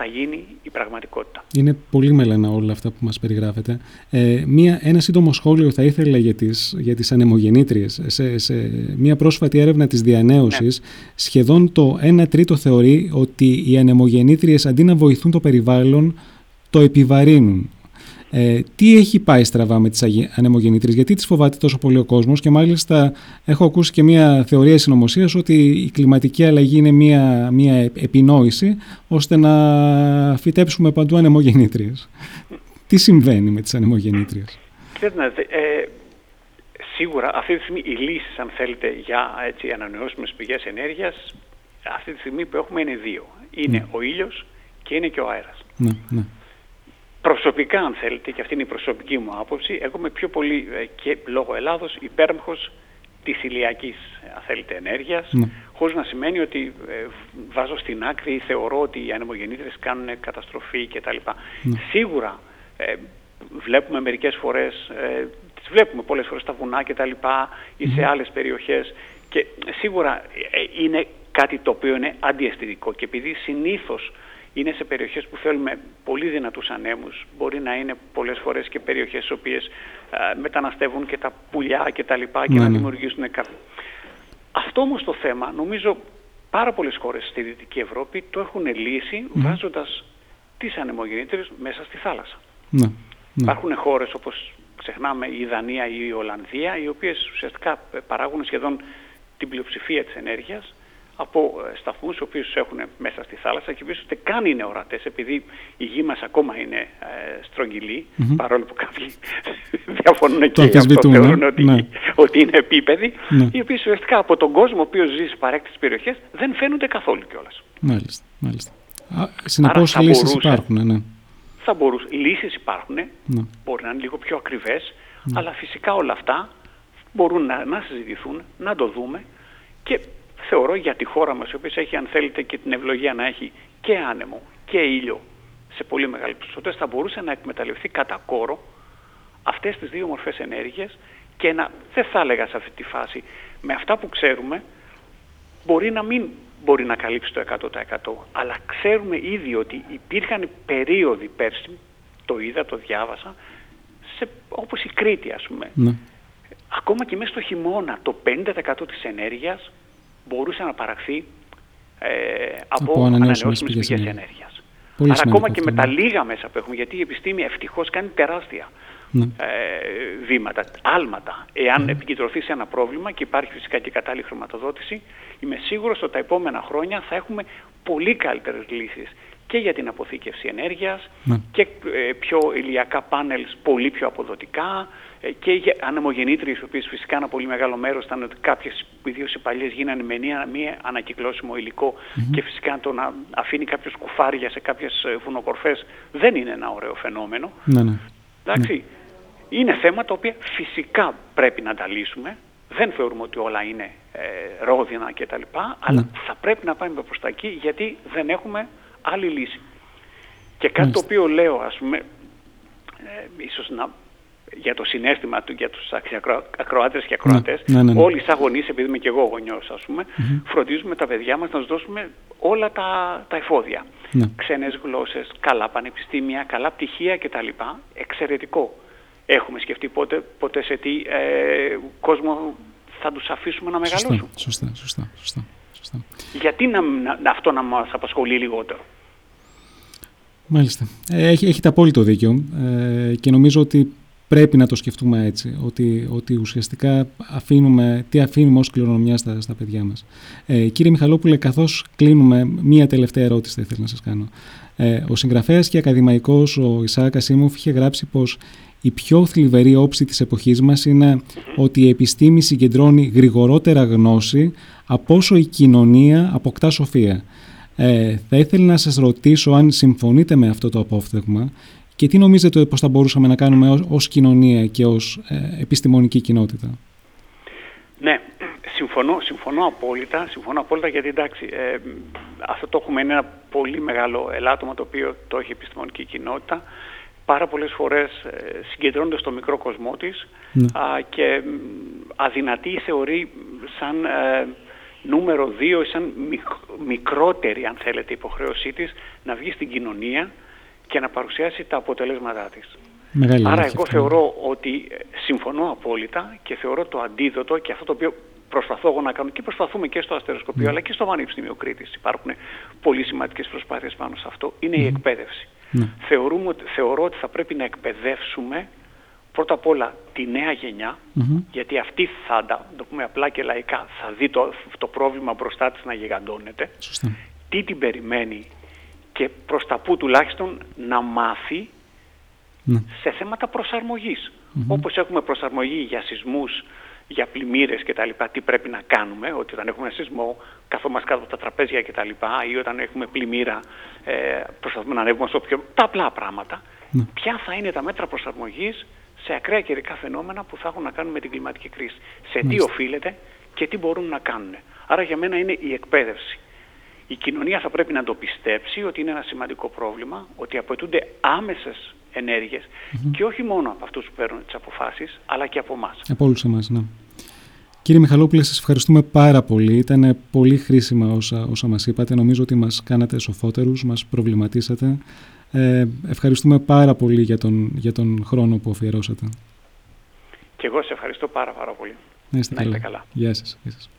θα γίνει η πραγματικότητα. Είναι πολύ μελανά όλα αυτά που μας περιγράφετε. Ε, μία, ένα σύντομο σχόλιο θα ήθελα για τις, για τις ανεμογεννήτριες. Σε, σε μία πρόσφατη έρευνα της διανέωσης, ναι. σχεδόν το 1 τρίτο θεωρεί ότι οι ανεμογεννήτριες αντί να βοηθούν το περιβάλλον, το επιβαρύνουν. Ε, τι έχει πάει στραβά με τις ανεμογεννήτριες, γιατί τις φοβάται τόσο πολύ ο κόσμος; Και μάλιστα έχω ακούσει και μια θεωρία συνωμοσίας ότι η κλιματική αλλαγή είναι μια, μια επινόηση ώστε να φυτέψουμε παντού ανεμογεννήτριες. (laughs) τι συμβαίνει με τις ανεμογεννήτριες; Ξέρετε, ε, σίγουρα αυτή τη στιγμή οι λύσεις αν θέλετε για έτσι, ανανεώσιμες πηγές ενέργειας αυτή τη στιγμή που έχουμε είναι δύο. Είναι ναι. ο ήλιος και είναι και ο αέρας. Ναι, ναι. Προσωπικά, αν θέλετε, και αυτή είναι η προσωπική μου άποψη, εγώ είμαι πιο πολύ ε, και λόγω Ελλάδος υπέρμαχος της ηλιακής, αν θέλετε, ενέργειας, ναι. χωρίς να σημαίνει ότι ε, βάζω στην άκρη ή θεωρώ ότι οι ανεμογεννήτρες κάνουν καταστροφή κτλ. Ναι. Σίγουρα ε, βλέπουμε μερικές φορές, ε, τις βλέπουμε πολλές φορές στα βουνά κτλ. ή σε άλλες περιοχές και σίγουρα είναι κάτι το οποίο είναι αντιαισθητικό και επειδή συνήθως είναι σε περιοχές που θέλουμε πολύ δυνατούς ανέμους. Μπορεί να είναι πολλές φορές και περιοχές στις οποίες μεταναστεύουν και τα πουλιά και τα λοιπά και να ναι. δημιουργήσουν κάτι. Αυτό όμως το θέμα νομίζω πάρα πολλές χώρες στη Δυτική Ευρώπη το έχουν λύσει mm. βάζοντας τις ανεμογεννήτρες μέσα στη θάλασσα. Ναι. Ναι. Υπάρχουν χώρες όπως ξεχνάμε η Δανία ή η Ολλανδία οι οποίες ουσιαστικά παράγουν σχεδόν την πλειοψηφία της ενέργειας από ε, σταθμούς οι οποίους έχουν μέσα στη θάλασσα και οποίους ούτε καν είναι ορατές επειδή η γη μας ακόμα είναι ε, στρογγυλη παρόλο που κάποιοι (laughs) διαφωνούν και αυτό θεωρούν ότι, ναι. ότι είναι επίπεδοι ναι. οι οποίοι ουσιαστικά από τον κόσμο ο οποίος ζει στις παρέκτητες περιοχές δεν φαίνονται καθόλου κιόλας. Μάλιστα, μάλιστα. Συνεπώς λύσεις υπάρχουν, ναι. Θα μπορούσε. Λύσεις υπάρχουν, ναι. μπορεί να είναι λίγο πιο ακριβές, ναι. αλλά φυσικά όλα αυτά μπορούν να, να συζητηθούν, να το δούμε και θεωρώ για τη χώρα μας, η οποία έχει αν θέλετε και την ευλογία να έχει και άνεμο και ήλιο σε πολύ μεγάλη ποσότητα, θα μπορούσε να εκμεταλλευτεί κατά κόρο αυτές τις δύο μορφές ενέργειας και να, δεν θα έλεγα σε αυτή τη φάση, με αυτά που ξέρουμε, μπορεί να μην μπορεί να καλύψει το 100% αλλά ξέρουμε ήδη ότι υπήρχαν περίοδοι πέρσι, το είδα, το διάβασα, σε, όπως η Κρήτη ας πούμε. Ναι. Ακόμα και μέσα στο χειμώνα το 50% της ενέργειας μπορούσε να παραχθεί ε, από, από ανανεώσιμες πηγές ενέργειας. Άρα ακόμα και με τα λίγα μέσα που έχουμε, γιατί η επιστήμη ευτυχώς κάνει τεράστια ναι. ε, βήματα, άλματα. Εάν ναι. επικεντρωθεί σε ένα πρόβλημα και υπάρχει φυσικά και κατάλληλη χρηματοδότηση, είμαι σίγουρος ότι τα επόμενα χρόνια θα έχουμε πολύ καλύτερες λύσεις και για την αποθήκευση ενέργειας ναι. και ε, πιο ηλιακά πάνελς πολύ πιο αποδοτικά, ε, και για ανεμογεννήτριες, οι οποίες φυσικά ένα πολύ μεγάλο μέρος ήταν ότι κάποιες, ιδίως οι παλιές, γίνανε με μία ανακυκλώσιμο και φυσικά το να αφήνει κάποιος κουφάρια σε κάποιες ε, βουνοκορφές δεν είναι ένα ωραίο φαινόμενο. Ναι, ναι. Εντάξει, ναι. είναι θέματα τα οποία φυσικά πρέπει να τα λύσουμε. Δεν θεωρούμε ότι όλα είναι ε, ρόδινα κτλ. Αλλά ναι. θα πρέπει να πάμε προς τα εκεί γιατί δεν έχουμε άλλη λύση. Και κάτι το οποίο λέω, ας πούμε, ε, ίσως να για το συνέστημα του, για τους ακροάτες και ακροατές, ναι, ναι, ναι. όλοι σαν γονείς, επειδή είμαι και εγώ γονιός ας πούμε, φροντίζουμε τα παιδιά μας να τους δώσουμε όλα τα, τα εφόδια. Ναι. Ξένες γλώσσες, καλά πανεπιστήμια, καλά πτυχία κτλ. Εξαιρετικό. Έχουμε σκεφτεί πότε, ποτέ σε τι ε, κόσμο θα τους αφήσουμε να μεγαλώσουν. Σωστά, σωστά, σωστά. σωστά. Γιατί να, να, αυτό να μας απασχολεί λιγότερο; Μάλιστα. Ε, έχει, έχετε απόλυτο δίκιο ε, και νομίζω ότι πρέπει να το σκεφτούμε έτσι, ότι, ότι ουσιαστικά αφήνουμε, τι αφήνουμε ως κληρονομιά στα, στα παιδιά μας. Ε, κύριε Μιχαλόπουλε, καθώς κλείνουμε, μία τελευταία ερώτηση θα ήθελα να σας κάνω. Ε, ο συγγραφέας και ακαδημαϊκός ο Ισάκα Σίμοφ είχε γράψει πως η πιο θλιβερή όψη της εποχής μας είναι ότι η επιστήμη συγκεντρώνει γρηγορότερα γνώση από όσο η κοινωνία αποκτά σοφία. Ε, θα ήθελα να σας ρωτήσω αν συμφωνείτε με αυτό το απόφθεγμα και τι νομίζετε πως θα μπορούσαμε να κάνουμε ως, ως κοινωνία και ως ε, επιστημονική κοινότητα; Ναι, συμφωνώ, συμφωνώ απόλυτα, συμφωνώ απόλυτα γιατί εντάξει, ε, αυτό το έχουμε είναι ένα πολύ μεγάλο ελάττωμα το οποίο το έχει η επιστημονική κοινότητα. Πάρα πολλές φορές ε, συγκεντρώνονται στο μικρό κοσμό της ναι. και αδυνατή θεωρεί σαν ε, νούμερο δύο ή σαν μικρότερη αν θέλετε υποχρέωσή της να βγει στην κοινωνία και να παρουσιάσει τα αποτελέσματά της. Μεγάλη Άρα εγώ θεωρώ ότι ε, συμφωνώ απόλυτα και θεωρώ το αντίδοτο και αυτό το οποίο προσπαθώ εγώ να κάνω και προσπαθούμε και στο αστεροσκοπείο ναι. αλλά και στο Πανεπιστήμιο Κρήτης υπάρχουν πολύ σημαντικές προσπάθειες πάνω σε αυτό είναι η εκπαίδευση. Ναι. Θεωρούμε, θεωρώ ότι θα πρέπει να εκπαιδεύσουμε πρώτα απ' όλα τη νέα γιατί αυτή θα, το πούμε απλά και λαϊκά, θα δει το, το πρόβλημα μπροστά της να γιγαντώνεται. Τι την περιμένει και προς τα που τουλάχιστον να μάθει ναι. σε θέματα προσαρμογής. Mm-hmm. Όπως έχουμε προσαρμογή για σεισμούς, για πλημμύρες κτλ. Τι πρέπει να κάνουμε, ότι όταν έχουμε ένα σεισμό καθόμαστε κάτω από τα τραπέζια κτλ. ή όταν έχουμε πλημμύρα ε, προσπαθούμε να ανέβουμε στο πιο... Τα απλά πράγματα. Ναι. Ποια θα είναι τα μέτρα προσαρμογής σε ακραία καιρικά φαινόμενα που θα έχουν να κάνουν με την κλιματική κρίση. Σε τι οφείλεται και τι μπορούν να κάνουν. Άρα για μένα είναι η εκπαίδευση. Η κοινωνία θα πρέπει να το πιστέψει ότι είναι ένα σημαντικό πρόβλημα, ότι απαιτούνται άμεσες και όχι μόνο από αυτούς που παίρνουν τις αποφάσεις, αλλά και από εμάς. Από όλους εμάς, ναι. Κύριε Μιχαλόπουλε, σας ευχαριστούμε πάρα πολύ. Ήταν πολύ χρήσιμα όσα, όσα μας είπατε. Νομίζω ότι μας κάνατε σοφότερους, μας προβληματίσατε. Ε, ευχαριστούμε πάρα πολύ για τον, για τον χρόνο που αφιερώσατε. Και εγώ σε ευχαριστώ πάρα πάρα πολύ. Να είστε, καλά. Γεια σας. Γεια σας.